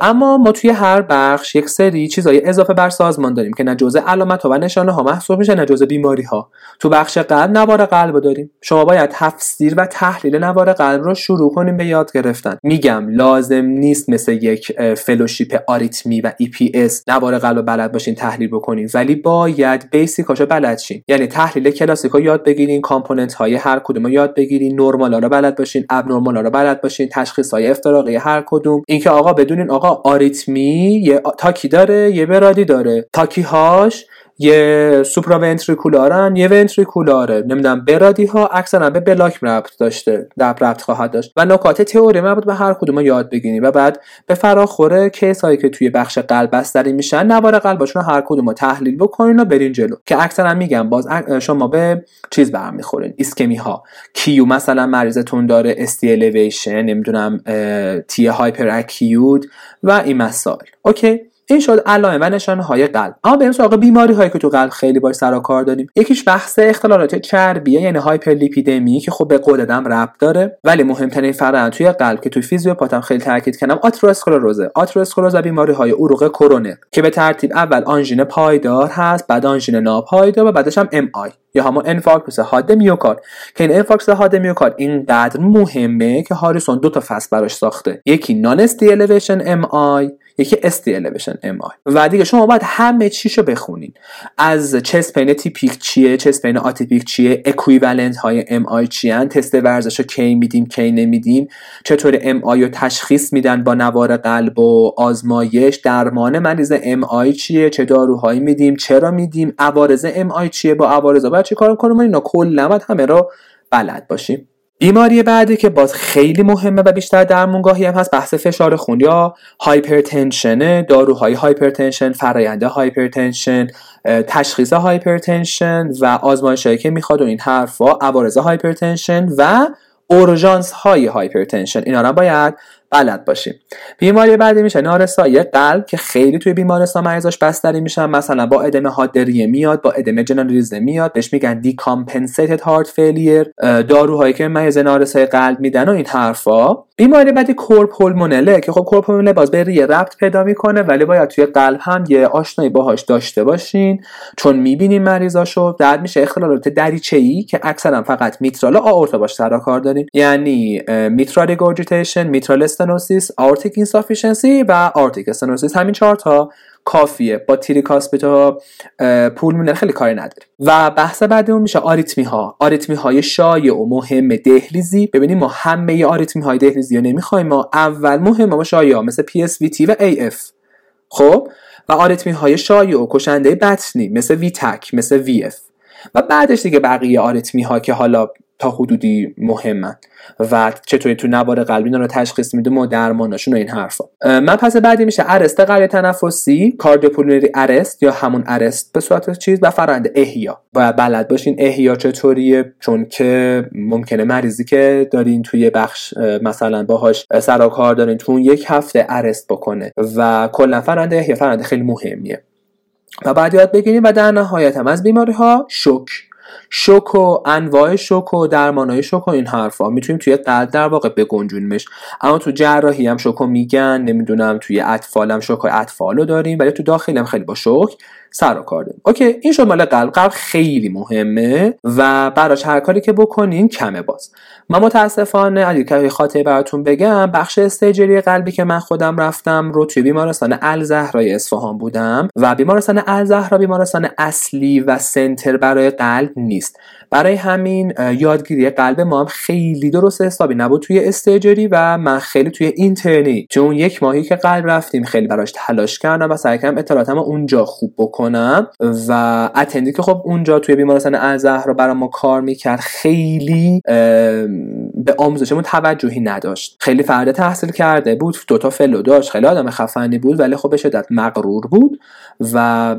اما ما توی هر بخش یک سری چیزای اضافه بر سازمان داریم که نه جزء علامت ها و نشانه ها محسوب میشه نه جزء بیماری ها تو بخش قلب نوار قلب داریم. شما باید تفسیر و تحلیل نوار قلب رو شروع کنیم به یاد گرفتن. میگم لازم نیست مثل یک fellowship آریتمی و EPS نوار قلب بلد باشین تحلیل بکنین. ولی باید basic هاشو بلد شین. یعنی تحلیل کلاسیکا یاد بگیرین component های هر کدوم رو یاد بگیرین نرمال رو بلد باشین abnormal رو بلد باشین تشخیص های افتراقی هر کدوم. اینکه آقا بدونین آقا آریتمی یه tachy داره؟ یه brady داره. tachy هاش یه supraventricular ن یه ventricular ه نمی‌دونم brady ها اکثرا به block ربط داشته در ربط خواهد داشت. و نکات تئوری مربوط به هر کدوم یاد بگیریم. و بعد به فراخور case هایی که توی بخش قلب بستری میشن نوار قلبشون هر کدوم رو تحلیل بکنین و برین جلو. که اکثرا میگم باز شما به چیز برمیخورین ایسکمی های acute مثلا مریضتون داره ST elevation نمی‌دونم T hyperacute و این مسائل. اوکی؟ این شد علائم و نشانه های قلب. اما بریم سراغ بیماری هایی که تو قلب خیلی باش سر کار داریم. یکیش بحث اختلالات چربیه یعنی hyperlipidemia که خب به غدد هم ربط داره. ولی مهمترین فرآیند توی قلب که توی فیزیوپاتم خیلی تاکید کردم آتروسکلروزه. آتروسکلروز بیماری های عروق کرونره که به ترتیب اول آنژین پایدار هست بعد آنژین ناپایدار و بعدش هم MI. یا همون انفارکتوس حاد میوکارد. که این انفارکتوس حاد میوکارد اینقدر مهمه که هاریسون دو تا فصل براش ساخته. یکی non ST MI یکی elevation MI و دیگه شما باید همه چیشو بخونین. از chest pain تیپیک چیه chest pain آتیپیک چیه equivalent های MI چیان تست ورزش رو کی میدیم کی نمیدیم چطور MI رو تشخیص میدن با نوار قلب و آزمایش درمان مریض MI چیه چه داروهایی میدیم چرا میدیم عوارض MI چیه با عوارض باید چه کار کنیم اینا کلا همه رو بلد باشیم. بیماری بعدی که باز خیلی مهمه و بیشتر درمونگاهی هم هست بحث فشار خون یا hypertension داروهای hypertension فرآیند hypertension تشخیص hypertension و آزمایشهایی که می‌خواد و این حرفا عوارض hypertension و اورژانس های hypertension. اینا رو باید بلد باشیم. بیماری بعدی میشه نارسایی قلب که خیلی توی بیمارستان مریضاش بستری میشن مثلا با ادم حاد ریه میاد با ادم جنرالیزه میاد بهش میگن decompensated heart failure داروهایی که مریض نارسایی قلب میدن و این حرفا. بیماری بعدی cor pulmonale ه که خب cor pulmonale باز به ریه ربط پیدا می‌کنه ولی باید توی قلب هم یه آشنایی باهاش داشته باشین چون می‌بینیم مریضاشو. بعد میشه اختلالات دریچه ای که اکثرا فقط میترال آورتا باش سر کار داریم. یعنی mitral regurgitation mitral stenosis aortic insufficiency و aortic stenosis. همین چهار تا کافیه. با tricuspid ها پول مونر خیلی کاری نداره. و بحث بعدمون میشه آریتمی ها آریتمی های شایع و مهم دهلیزی. ببینیم ما همه آریتمی های دهلیزی رو نمی‌خوایم ما. اول مهم ما شایع مثل PSVT و AF خب؟ و آریتمی های شایع و کشنده بطنی مثل ویتک مثل VF و بعدش دیگه بقیه آریتمی ها که حالا تا حدودی مهمن. و چطوری تو نوار قلبی رو تشخیص میده و درماناشون و این حرفا. من پس بعدی میشه ارست قلب تنفسی کاردیوپولمونری ارست یا همون ارست به صورت چیز و فرند احیا. باید بلد باشین احیا چطوریه چون که ممکنه مریضی که دارین توی بخش مثلا باهاش سر کار دارین تو یک هفته ارست بکنه و کلا فرند احیا فرند خیلی مهمیه. و بعد یاد بگیریم و در نهایت هم از بیماری ها شوک شوک و انواع شوک و درمانهای شوک این حرفا. می‌تونیم توی قلب در واقع بگنجونیمش. اما تو جراحی هم شوکو میگن نمی‌دونم توی اطفال هم شوک اطفال رو داریم ولی تو داخل هم خیلی با شوک. سر و کار داریم. اوکی این شد مال قلب قلب خیلی مهمه و براش هر کاری که بکنین کمه باز. من متاسفانه اگه که خاطره براتون بگم بخش استیجری قلبی که من خودم رفتم رو توی بیمارستان الزهرای اصفهان بودم و بیمارستان الزهرا بیمارستان اصلی و سنتر برای قلب نیست. برای همین یادگیری قلب ما هم خیلی درست حسابی نبود توی استیجری و من خیلی توی اینترنی. چون یک ماهی که قلب رفتیم خیلی براش تلاش کردم و سعی کردم اطلاعاتم اونجا خوب بکنم. و اتندی که خب اونجا توی بیمارستان الزهرا برای ما کار می‌کرد خیلی به آموزشمون توجهی نداشت. خیلی فرده تحصیل کرده بود دوتا فلو داشت. خیلی آدم خفنی بود ولی خب به شدت مغرور بود و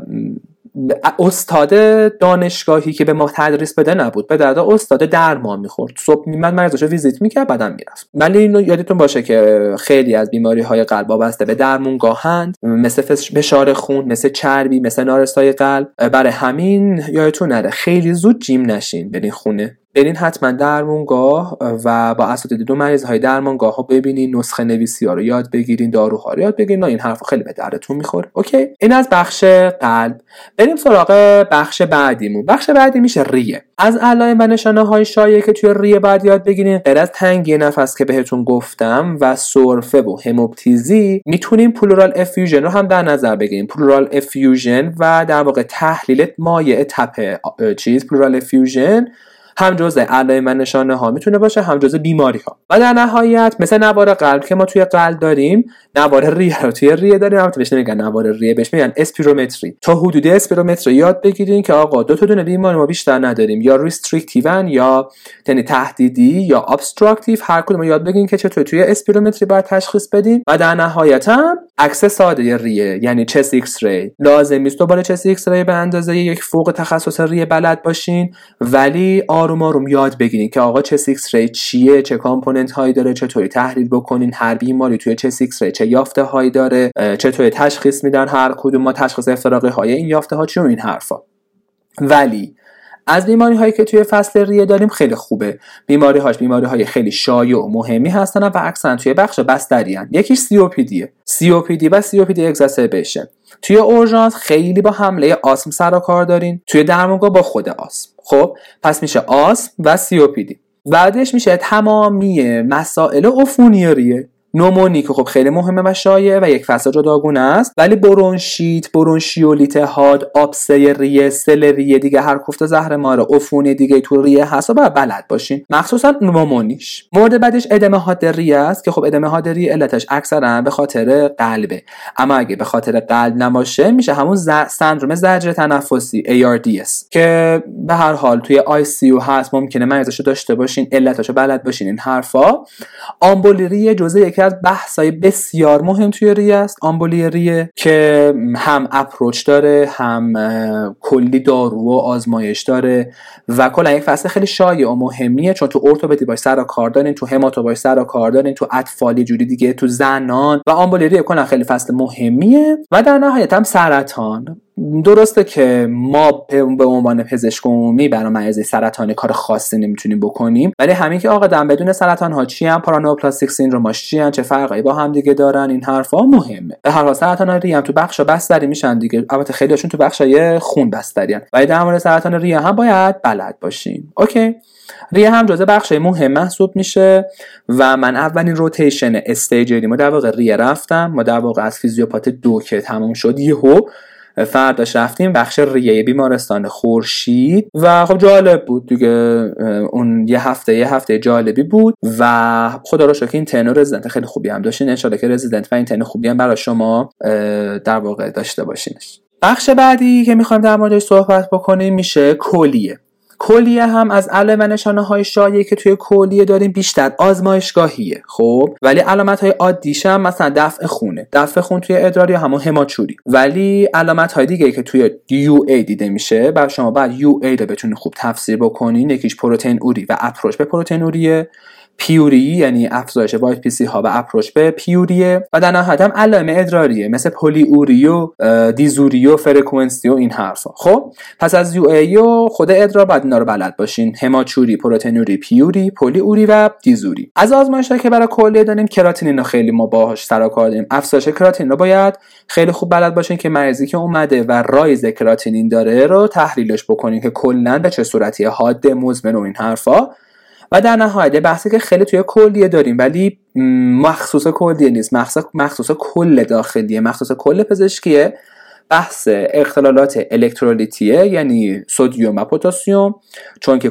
استاد دانشگاهی که به ما تدریس بده نبود. به درد استاد درمان می‌خورد. صبح من مریضاشو ویزیت می‌کرد بعدم می‌رفت. ولی اینو یادتون باشه که خیلی از بیماری های قلب وابسته به درمونگاهند مثل فشار خون مثل چربی مثل نارسای قلب. برای همین یادتون نره خیلی زود جیم نشین برین خونه. برین حتما درمونگاه و با اساتید دو مریض های درمانگاه ها ببینین نسخه نویسی ها رو یاد بگیرین داروها رو یاد بگیرین. این حرف خیلی به دردتون می‌خوره. اوکی؟ این از بخش قلب. بریم سراغ بخش بعدیمون. بخش بعدی میشه ریه. از علائم و نشانه های شایعه که توی ریه بعد یاد بگیرین غیر از تنگی نفس که بهتون گفتم و سرفه و هموپتیزی می‌تونیم pleural effusion رو هم در نظر بگیریم pleural effusion و در واقع تحلیل مایع تپ چیز pleural effusion هم جزء علائم نشانه ها می‌تونه باشه هم جزء بیماری ها. و در نهایت مثل نوار قلب که ما توی قلب داریم نوار ریه رو توی ریه داریم. البته بهش نمیگن نوار ریه بهش میگن اسپیرومتری. تا حدود اسپیرومتری یاد بگیرین که آقا دو تا دونه بیماری ما بیشتر نداریم. یا restrictive یا یعنی تحدیدی یا obstructive هر کدوم یاد بگیرین که چطور توی اسپیرومتری باید تشخیص بدین و در نهایت هم عکس ساده ریه یعنی chest X-ray لازم نیست دوباره chest X-ray به اندازه یک فوق تخصص ریه بلد باشین. ولی آروم آروم یاد بگیرین که آقا chest X-ray چیه چه component هایی داره چطوری تحلیل بکنین هر بیماری توی chest X-ray چه یافته هایی داره چطوری تشخیص میدن هر کدوم ما تشخیص افتراقی های این یافته ها چی این حرفا. ولی از بیماری هایی که توی فصل ریه داریم خیلی خوبه. بیماری هاش بیماری های خیلی شایع و مهمی هستن و اکثرا توی بخش بستری هن. یکیش COPD و COPD توی اورژانس خیلی با حمله آسم سر و کار دارین. توی درمانگاه با خود آسم. خب پس میشه آسم و سی او پی دی بعدش میشه تمامی مسائل عفونی نومونی که خب خیلی مهمه و شایع و یک فصل جداگونه است. ولی برونشیت برونشیولیت حاد آبسه ریه سل ریه دیگه هر کوفت زهر ماره عفونی دیگه تو ریه هست و باید بلد باشین مخصوصا نومونیش مورد بعدش ادمه حاد ریه است که خب ادمه حاد ریه علتش اکثرا به خاطر قلبه. اما اگه به خاطر قلب نباشه میشه همون سندروم زجر تنفسی ARDS که به هر حال توی ICU هست ممکنه مریضشو داشته باشین علتاشو بلد باشین این حرفا. آمبولی ریه جزء یکی از بحثای بسیار مهم توی ریه است. آمبولی که هم اپروچ داره هم کلی دارو و آزمایش داره و کلا یک فصل خیلی شایع و مهمیه چون تو ارتوپدی باش سر کار دارین تو هماتو باش سر کار دارین تو اطفالی جوری دیگه تو زنان. و آمبولی ریه کلا خیلی فصل مهمیه و در نهایت هم سرطان. درسته که ما به عنوان پزشک عمومی برای مریض سرطانی کار خاصی نمی‌تونیم بکنیم. ولی همین که آقا آدم بدونه سرطان ها چی هم paraneoplastic syndrome اش چی چه فرقی با هم دیگه دارن؟ این حرفا مهمه. به هر حال سرطان ریه هم تو بخشا بستری میشن دیگه. البته خیلیشون تو بخشای خون بستریان ولی در مورد سرطان ریه هم باید بلد باشیم. اوکی. ریه هم جزء بخش مهم محسوب میشه و من اولین rotation استاژ ما در واقع ریه رفتم. ما در واقع از فیزیوپات دو که تموم شد یهو فرداش رفتیم بخش ریه بیمارستان خورشید و خب جالب بود دیگه اون یه هفته یه هفته جالبی بود و خدا رو شکر این تنو رزیدنت خیلی خوبی هم داشتین. انشالله که رزیدنت و این تنو خوبی هم برای شما در واقع داشته باشینش. بخش بعدی که می‌خوایم در موردش صحبت بکنیم میشه کلیه. کلیه هم از علائم نشانه های شایعی که توی کلیه داریم بیشتر آزمایشگاهیه خب؟ ولی علامت های عادیش هم مثلا دفع خونه. دفع خون توی ادرار یا همون هماچوری. ولی علامت های دیگه که توی یو ای دیده میشه بعد شما بعد یو ای رو بتونید خوب تفسیر بکنین یکیش پروتئین اوری و اپروچ به پروتئین اوریه. پیوری یعنی افزایش WBC ها و approach به پیوریه و در نهایت هم علائم ادراریه مثل پلی اوری و دیزوری و frequency و این حرفا. خب پس از U/A و خود ادرار باید اینا رو بلد باشین. هماتوری پروتئینوری پیوری پلی اوری و دیزوری. از آزمایش که برای کلیه داریم کراتینین رو خیلی ما باهاش سر کار داریم. افزایش کراتینین رو باید خیلی خوب بلد باشین که مریضی که اومده و rise کراتینین داره رو تحلیلش بکنین که کلا به چه صورتی حاد مزمن و این حرفا. و در نهایت بحثی که خیلی توی کلیه داریم ولی مخصوص کلیه نیست. مخصوص, مخصوص کل داخلیه. مخصوص کل پزشکیه. بحث اختلالات الکترولیتیه یعنی سودیوم و پتاسیم چون که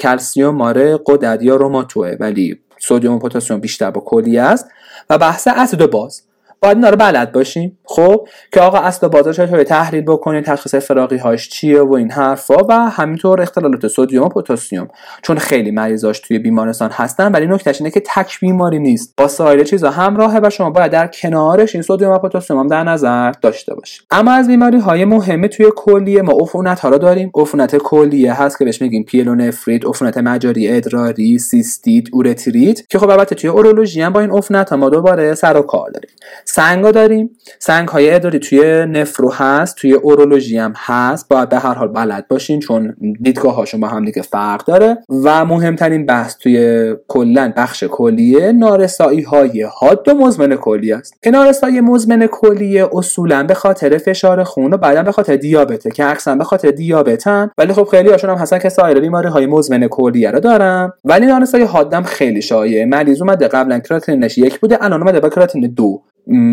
کلسیوم ماره قدرت یا روماتوه ولی سودیوم و پتاسیم بیشتر با کلیه است. و بحث اسید و باز. باید اینا رو بلد باشیم. خب که آقا اصل بازار چطوری تحلیل بکنیم تشخیص فراقی هاش چیه و این حرفا و همینطور اختلالات سدیم و پتاسیم چون خیلی مریضاش توی بیمارستان هستن ولی نکتهش اینه که تک بیماری نیست. با سایر چیزا همراهه و شما باید در کنارش این سدیم و پتاسیم هم در نظر داشته باشید اما از بیماری های مهمه توی کلیه ما عفونت ها رو داریم. عفونت کلیه هست که بهش میگیم پیلونفریت عفونت مجاری ادراری سیستیت اورتریت که خب البته توی اورولوژی هم با این عفونت ما دوباره سر و کار داریم. سنگ داریم. سنگ های ادراری توی نفرو هست توی اورولوژی هم هست. باید به هر حال بلد باشین چون دیدگاه هاشون با هم دیگه فرق داره. و مهمترین بحث توی کلا بخش کلیه نارسایی های حاد. و مزمن کلی است. که نارسایی مزمن کلیه اصولا به خاطر فشار خون و بعدا به خاطر دیابته که اکثرا به خاطر دیابتن. ولی خب خیلی هاشون هم هستن که سایر بیماری های مزمن کلیه رو دارن. ولی نارسایی حادم خیلی شایعه مریض اومده قبلا کراتینش یک بوده الان اومده با کراتین دو.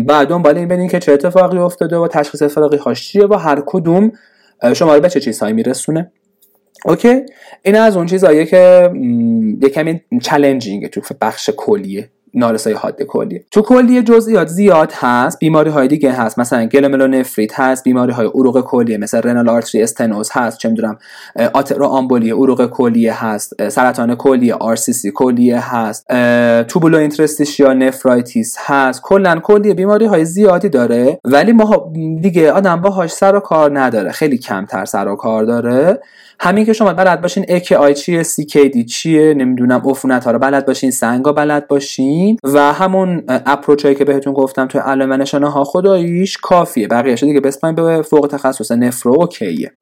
بعد دنبال این ببینین که چه اتفاقی افتاده و تشخیص فراقی هاش چیه و هر کدوم شما رو به چه چیزهایی میرسونه. اوکی؟ این از اون چیزاییه که یه کمی تو بخش کلیه. نارسایی حاد کلیه تو کلیه جزئیات زیاد هست بیماری های دیگه هست مثلا گلومرولونفریت هست بیماری های عروق کلیه مثل renal artery stenosis هست چه می‌دونم آترو آمبولی عروق کلیه هست سرطان کلیه کیست کلیه هست tubulointerstitial nephritis هست. کلا کلیه بیماری های زیادی داره ولی ما دیگه آدم باهاش سر و کار نداره. خیلی کمتر سر و کار داره. همین که شما بلد باشین آی چیه دی چیه نمی‌دونم عفونت ها رو بلد باشین سنگا بلد باشین و همون اپروچ هایی که بهتون گفتم توی علائم نشانه ها خداییش کافیه بقیه دیگه بسپاین به فوق تخصص نفرو اوکیه.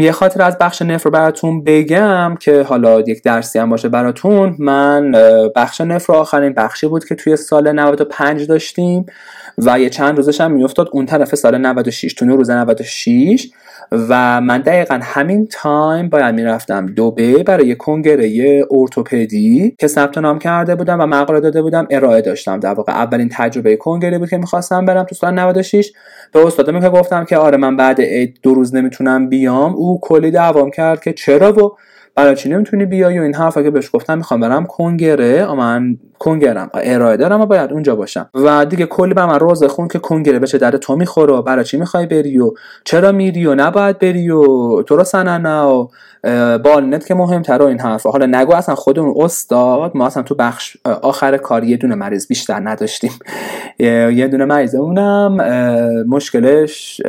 یه خاطر از بخش نفرو براتون بگم که حالا یک درسی هم باشه براتون. من بخش نفرو آخرین بخشی بود که توی سال 95 داشتیم و یه چند روزش هم میافتاد اون طرف سال 96 تو روز 96 و من دقیقا همین تایم باید می‌رفتم دوبه برای کنگره ارتوپدی که ثبت نام کرده بودم و مقاله داده بودم ارائه داشتم. در واقع اولین تجربه کنگره بود که می‌خواستم برم تو سال 96 به استادم که گفتم که آره من بعد عید دو روز نمی‌تونم بیام. او کلی دعوام کرد که چرا و برای چی نمی‌تونی بیای و این حرفا که بهش گفتم می‌خوام برم کنگره. من کنگرم ارائه دارم و باید اونجا باشم. و دیگه کلی به من روز خون که کنگره بشه در تو می‌خوره و برای چی می‌خوای بری و چرا میری و نباید بری و تو رو سننه و بالنت که مهمتر و این حرفا. حالا نگو اصلا خودمون استاد ما اصلا تو بخش آخر کار یه دونه مریض بیشتر نداشتیم. یه دونه مریضمونم مشکلش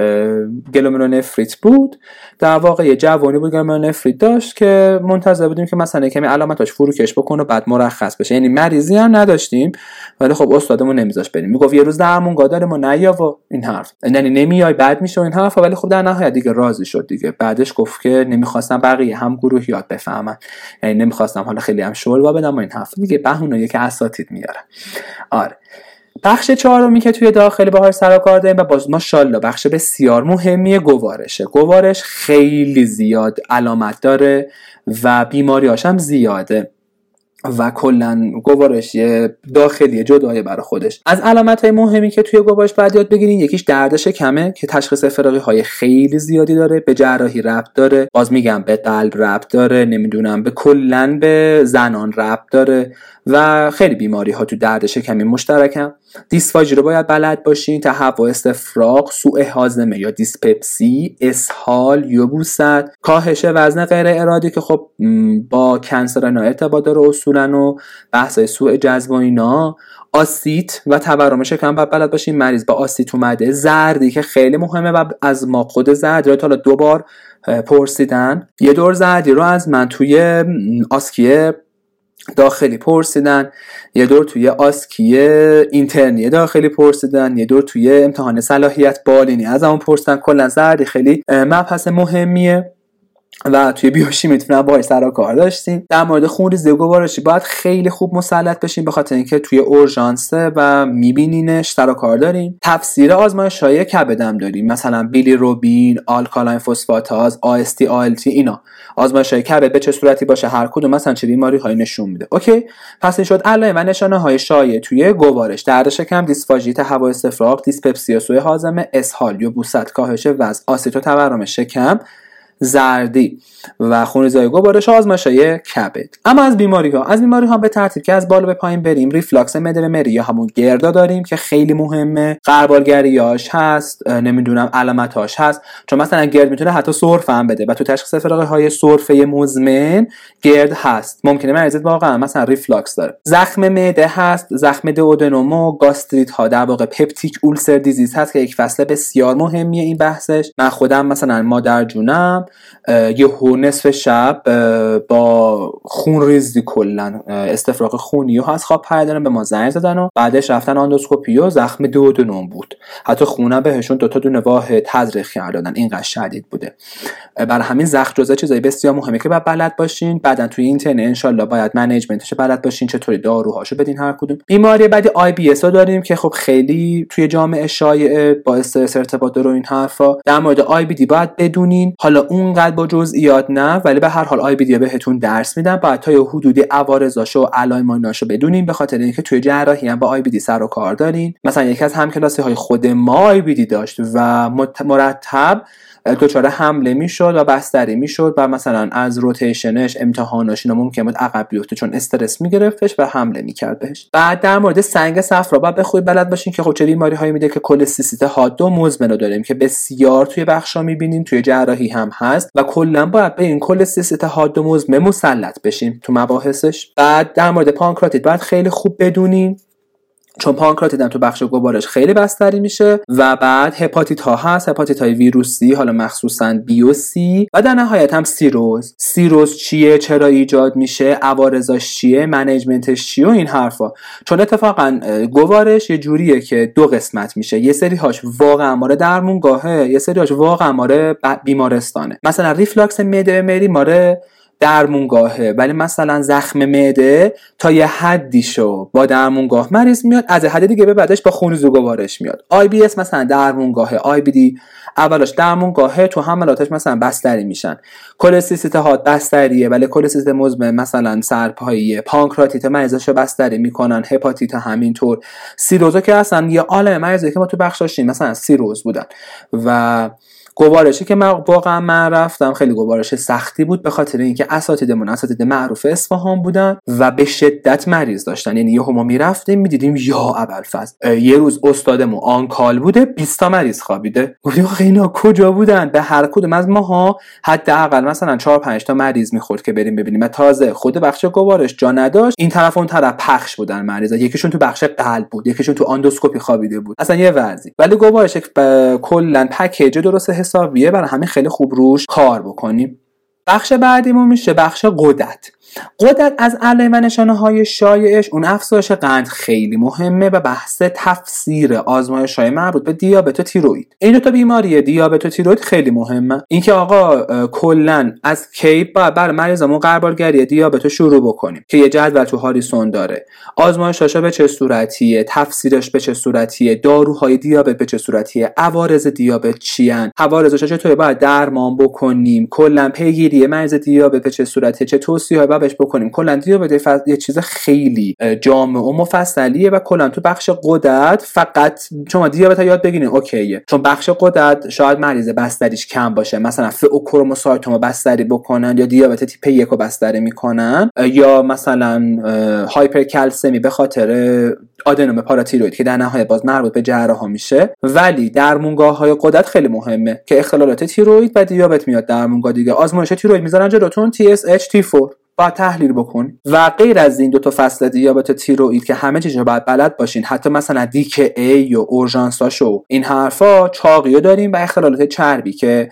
گلومرونفریت بود. در واقع یه جوانی بود گلومرونفریت داشت که منتظر بودیم که مثلا کمی علامتاش فروکش بکنه و بعد مرخص بشه. یعنی مریضی هم نداشتیم ولی خب استادمون نمیذاش بریم. می‌گفت یه روز درمونگاه داره ما نیا و این حرف. یعنی نمیای بعد میشه این حرف ولی خب در نهایت دیگه راضی شد دیگه. بعدش گفت که نمی‌خواستم بقیه هم گروه یاد بفهمن. یعنی نمی‌خواستم حالا خیلی هم شل بدم و این حرف. دیگه بهونه که اساتید میاره. آره. بخش چهارمی که توی داخلی باهاش سر کار داریم و باز ماشاءالله بخش بسیار مهمی گوارشه. گوارش خیلی زیاد علامت داره و بیماریاش هم زیاده. و کلا گوارش یه داخلی جدایه برای خودش. از علامت های مهمی که توی گوارش باید یاد بگیرین یکیش دردش کمه که تشخیص فراغی های خیلی زیادی داره به جراحی ربط داره باز میگم به قلب ربط داره نمی‌دونم به کلا به زنان ربط داره و خیلی بیماری ها تو درد شکمی مشترکم دیسفاژی رو باید بلد باشین تهوع استفراغ سوء هاضمه یا دیسپپسی اسهال یبوست کاهش وزن غیر ارادی که خب با کنسر اینا ارتباط داره اصولا و بحث سوء جذب و اینا. آسیت و تورم شکم باید بلد باشین. مریض با آسیت اومده. زردی که خیلی مهمه و از ما خود زردی رو حالا دو بار پرسیدن. یه دور زردی رو از من توی آسکیه داخلی پرسیدن. یه دور توی آسکی اینترنی داخلی پرسیدن. یه دور توی امتحان صلاحیت بالینی از همون پرسیدن. کلا زردی خیلی مبحث مهمیه. و توی بیوشیمی‌تونم باهاش سر کار داشتیم. در مورد خونریزی گوارشی باید خیلی خوب مسلط بشیم به خاطر اینکه توی اورژانسه و میبینینش سر کار داریم. تفسیر آزمایش های کبدم داریم. مثلا بیلی روبین alkaline phosphatase AST ALT اینا. آزمایش های کبد به چه صورتی باشه؟ هر کدوم مثلا چه بیماری های نشون میده. اوکی؟ پس این شد علائم و نشانه های شایع توی گوارش. درد شکم دیسفاژی تهوع استفراغ دیسپپسی سوء هاضمه اسهال یبوست کاهش وزن آسیت و تورم شکم. زردی. و خونریزی گوارش های کبد. اما از بیماری ها از بیماری ها به ترتیب که از بالا به پایین بریم ریفلاکس مری یا همون GERD را داریم که خیلی مهمه. غربالگریاش هست نمی‌دونم علامتاش هست. چون مثلا GERD می‌تونه حتی سرفه هم بده. و تو تشخیص افتراقی های سرفه مزمن GERD هست. ممکنه مریضت واقعا مثلا ریفلاکس داره. زخم معده هست زخم دودنوم و گاستریت ها در واقع peptic ulcer disease هست که یک فصل بسیار مهمیه این بحثش. من خودم مثلا مادر جونم. یه نصف شب با خون ریزی کلا استفراغ خونی و از خواب پریدن به ما زنگ زدن و بعدش رفتن آندوسکوپی و زخم دودونوم بود. حتی خونه بهشون دوتا دونه واحد تزریق کردن. اینقدر شدید بوده. برای همین زخم جزء چیزای بسیار مهمه که باید بلد باشین. بعدا توی اینترنی انشالله باید management ش بلد باشین. چطوری داروهاشو بدین هر کدوم. بیماری بعدی IBS داریم که خب خیلی توی جامعه شایعه با استرس ارتباط داره این حرفا. در مورد IBD باید بدونین. حالا اونقدر با جزئیات نه ولی به هر حال IBD بهتون درس میدم. بعد تا یه حدودی عوارضاشو و علائماشو بدونین به خاطر اینکه توی جراحی هم با IBD سر و کار دارین. مثلا یکی از همکلاسی های خود ما I BD داشت و مرتب دچار حمله می‌شد و بستری می‌شد و مثلا از rotation ش امتحاناش اینا ممکن بود عقب بیفته چون استرس میگرفتش و حمله می‌کرد بهش. بعد در مورد سنگ صفرا باید خوب بلد باشین که خب چه بیماری هایی میده که کله‌سیستیت حاد و مزمن رو داریم که بسیار توی بخشا می‌بینیم توی جراحی هم هست و کلا باید به این کله‌سیستیت حاد و مزمن مسلط بشیم تو مباحثش. بعد در مورد پانکراتیت باید خیلی خوب بدونیم چون پانکراتیت تو بخش گوارش خیلی بستری میشه و بعد هپاتیت ها هست هپاتیت های ویروسی حالا مخصوصا B و C و در نهایت هم سیروز. سیروز چیه؟ چرا ایجاد میشه؟ عوارضاش چیه؟ management ش چیه؟ و این حرفا. چون اتفاقا گوارش یه جوریه که دو قسمت میشه. یه سری هاش واقعا مال درمونگاهه یه سری هاش واقعا مال بیمارستانه. مثلا ریفلاکس معده مری مال درمونگاهه. ولی مثلا زخم معده تا یه حدی شو با درمونگاه. مریض میاد از حد دیگه به بعدش با خون گوارش میاد. IBS مثلا درمونگاهه. IBD اولش درمونگاهه تو حملاتش مثلا بستری میشن. کوله‌سیستیت حاد بستریه ولی کوله‌سیستیت مزمن مثلا سرپاییه پانکراتیت مریضاشو بستری می‌کنن هپاتیت همینطور. سیروزا که اصلا یه عالم مریضی که ما تو بخش داشتیم مثلا سیروز بودن. و گوارشی که من واقعا من رفتم خیلی گوارش سختی بود به خاطر اینکه اساتیدمون اساتید معروف اصفهان بودن و به شدت مریض داشتن. یعنی یهو ما می‌رفتیم می‌دیدیم یا ابوالفضل. یه روز استادمون on call بوده 20 تا مریض خوابیده. گفتیم اینا کجا بودن؟ به هر کدوم از ماها حداقل مثلا 4 5 تا مریض می‌خورد که بریم ببینیم. و تازه خود بخش گوارش جا نداشت. این طرف اون طرف پخش بودن مریضا. یکیشون تو بخش قلب بود یکیشون تو آندوسکوپی خوابیده بود. اصلا یه وضعی. ولی گوارش کلا پکیج درست حسابیه برای همین خیلی خوب روش کار بکنیم. بخش بعدیمون میشه بخش قدرت. قدرت از علائم نشانه های شایعش اون افزایش قند خیلی مهمه و بحث تفسیر آزمایش های مربوط به دیابت و تیروید این دو تا بیماری دیابت و تیروید خیلی مهمه. اینکه آقا کلا از کی بر مریضمون قربالگری دیابت رو شروع بکنیم که یه جدول تو هاریسون داره. آزمایشاشا به چه صورتیه؟ تفسیرش به چه صورتیه؟ داروهای دیابت به چه صورتیه؟ عوارض دیابت چیان؟ عوارضش چطور باید درمان بکنیم؟ کلا پیگیری مریض دیابت به چه صورتیه؟ چه توصیه‌ای بهش بکنیم. کلا دیابت یه چیز خیلی جامع و مفصلیه و کلا تو بخش قدرت فقط شما دیابت یاد بگیرین اوکیه. چون بخش قدرت شاید مریض بستریش کم باشه. مثلا فئوکروموسایتوم بستری بکنن یا دیابت تیپ یک رو بستری می‌کنن یا مثلا هایپرکلسمی به خاطر آدنوم پاراتیروید که در نهایت باز مربوط به جراحا میشه. ولی درمونگاه های قدرت خیلی مهمه که اختلالات تیروید و دیابت میاد درمونگاه دیگه. آزمایش تیروید می‌ذارن جلوتون TSH T4 با تحلیل بکن و غیر از این دو تا فصل دیابت تیروئید که همه چیز باید بلد باشین حتی مثلا دیک ای و اورژانساشو. این حرفا چاقی رو داریم و اختلالات چربی که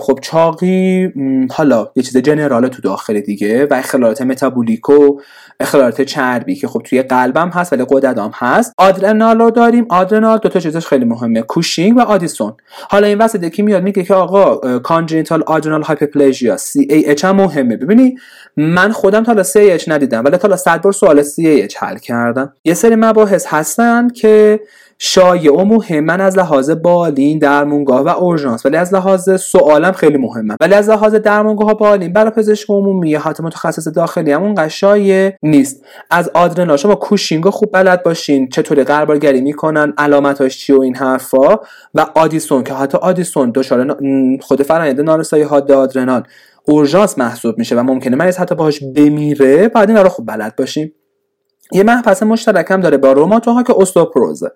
خب چاقی حالا یه چیز general تو داخلی دیگه و اختلالات متابولیک و اختلالات چربی که خب توی قلبم هست ولی غددم هست. آدرنال رو داریم. آدرنال دو تا چیزش خیلی مهمه کوشینگ و آدیسون. حالا این وسط یکی میاد میگه که آقا congenital adrenal hyperplasia هم مهمه. ببینی من خودم تا CAH ندیدم ولی تا صد بار سوال CAH حل کردم. یه سری مباحث هستن که شایع و مهمن از لحاظ بالین درمونگاه و اورژانس. ولی از لحاظ سوالم خیلی مهمه. ولی از لحاظ درمونگاه بالین برای پزشک عمومی یا حتی متخصص داخلی همون قد شایع نیست. از آدرنال شما کوشینگ خوب بلد باشین. چطوری غربالگری می‌کنن علامتاش چی و این حرفا. و آدیسون که حتی آدیسون دچار خود فرآیند نارسایی حاد آدرنال. اورژانس محسوب میشه و ممکنه مریض حتی باهاش بمیره بعد این رو خوب بلد باشیم. یه مشترک هم داره با روماتوها که استئوپروزه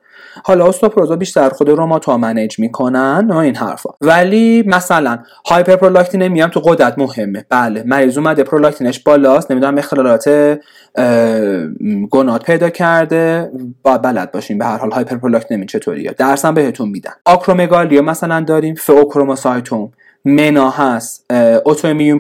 حالا استئوپروزا بیشتر خود روماتوها manage می‌کنن و این حرفا. ولی مثلا hyperprolactinemia هم تو غدد مهمه. بله مریض اومده پرولاکتینش بالاست نمی‌دونم اختلالات گناد پیدا کرده. باید بلد باشیم به هر حال hyperprolactinemia چطوریه درسم بهتون میدن. آکرومگالیا مثلا داریم pheochromocytoma. MENا هست autoimmune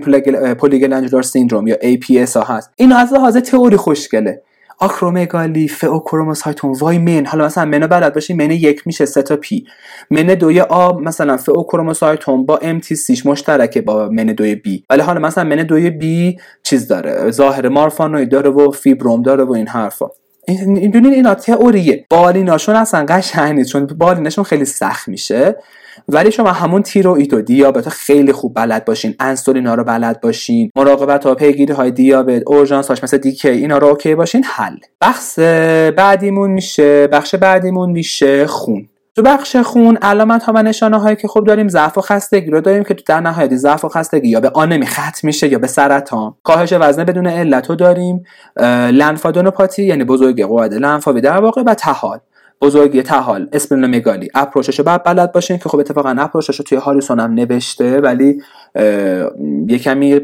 polyglandular syndrome یا APS ها هست. این از لحاظ تئوری خوشگله. آکرومگالی pheochromocytoma وای من حالا مثلا MENو بلد باشین MEN یک میشه سه تا P MEN دوی A مثلا pheochromocytoma با MTCش مشترکه با MEN دوی B ولی حالا مثلا MEN دوی B چیز داره. ظاهر marfanoid داره و فیبروم داره و این حرفا. این دونین اینا تئوریه. بالیناشون اصلا قشنگ نیست چون بالینشون خیلی سخت میشه. ولی شما همون تیروئید و دیابت خیلی خوب بلد باشین. انسولینا رو بلد باشین. مراقبت ها پیگیری های دیابت اورژانس هاش مثل دیکی اینا رو اوکی باشین حل. بخش بعدیمون میشه بخش بعدیمون میشه خون. تو بخش خون علامت ها و نشانه هایی که خوب داریم ضعف و خستگی رو داریم که تو در نهایت ضعف و خستگی یا به آنمی ختم میشه یا به سرطان. کاهش وزن بدون علت رو داریم. لنفادنوپاتی یعنی بزرگی غدد لنفاوی در واقع و طحال. بزرگی طحال. اسپلنومگالی approachش رو باید بلد باشین که خب اتفاقا approachش رو توی هاریسون هم نوشته ولی یه کمی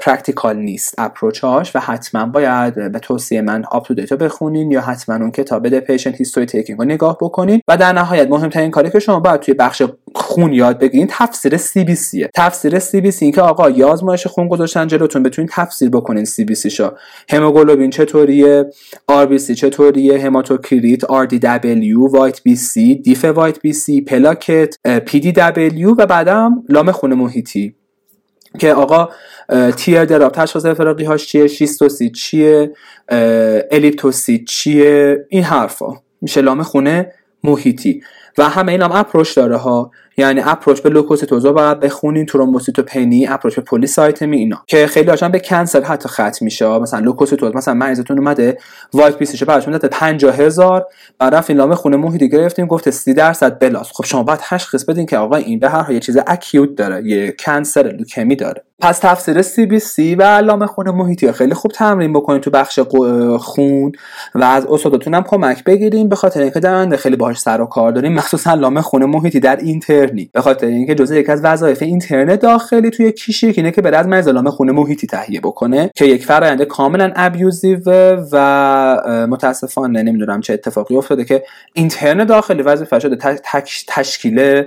practical نیست approachاش و حتما باید به توصیه من UpToDate بخونین یا حتما اون کتاب The Patient History Taking رو نگاه بکنین و در نهایت مهمترین کاری که شما باید توی بخش خون یاد بگیرین تفسیر CBCه تفسیر CBC این که آقا یه آزمایش خون گذاشتن جلوتون بتونین تفسیر بکنین CBC شو. هموگلوبین چطوریه؟ RBC چطوریه؟ هماتوکریت RDW white BC diff white BC پلاکت PDW و بعدم لام خون محیطی. که آقا tear drop تشخیص افتراقی هاش چیه؟ شیستوسیت چیه الیپتوسیت چیه؟ این حرفا. میشه لام خون محیطی. و همه این هم approach داره ها. یعنی approach به لوکوسیتوزا باید بخونین ترومبوسیتوپنی approach به polycythemia اینا. که خیلی هاشون به cancer حتی ختم میشه. مثلا لوکوسیتوز مثلا مریضتون اومده white BCشو براتون داده 50000 بعد رفتین لام خون محیطی گرفتیم گفت 30 درصد blast. خب شما باید تشخیص بدین که آقا این به هر حال یه چیز acute داره یه cancer لوکمی داره. پس تفسیر CBC و لام خون محیطی خیلی خوب تمرین بکنید تو بخش خون و از استادتون هم کمک بگیریم به خاطر اینکه در خیلی باهاش سر و کار داریم. مخصوصا لام خون محیطی در اینترنی به خاطر اینکه جزء یک از وظایف اینترن داخلی توی کشیک اینه که بر از مریض لام خون محیطی تهیه بکنه که یک فرآیند کاملا abusive و متاسفانه نمی‌دونم چه اتفاقی افتاده که اینترنت داخلی وظیفه شده تشکیل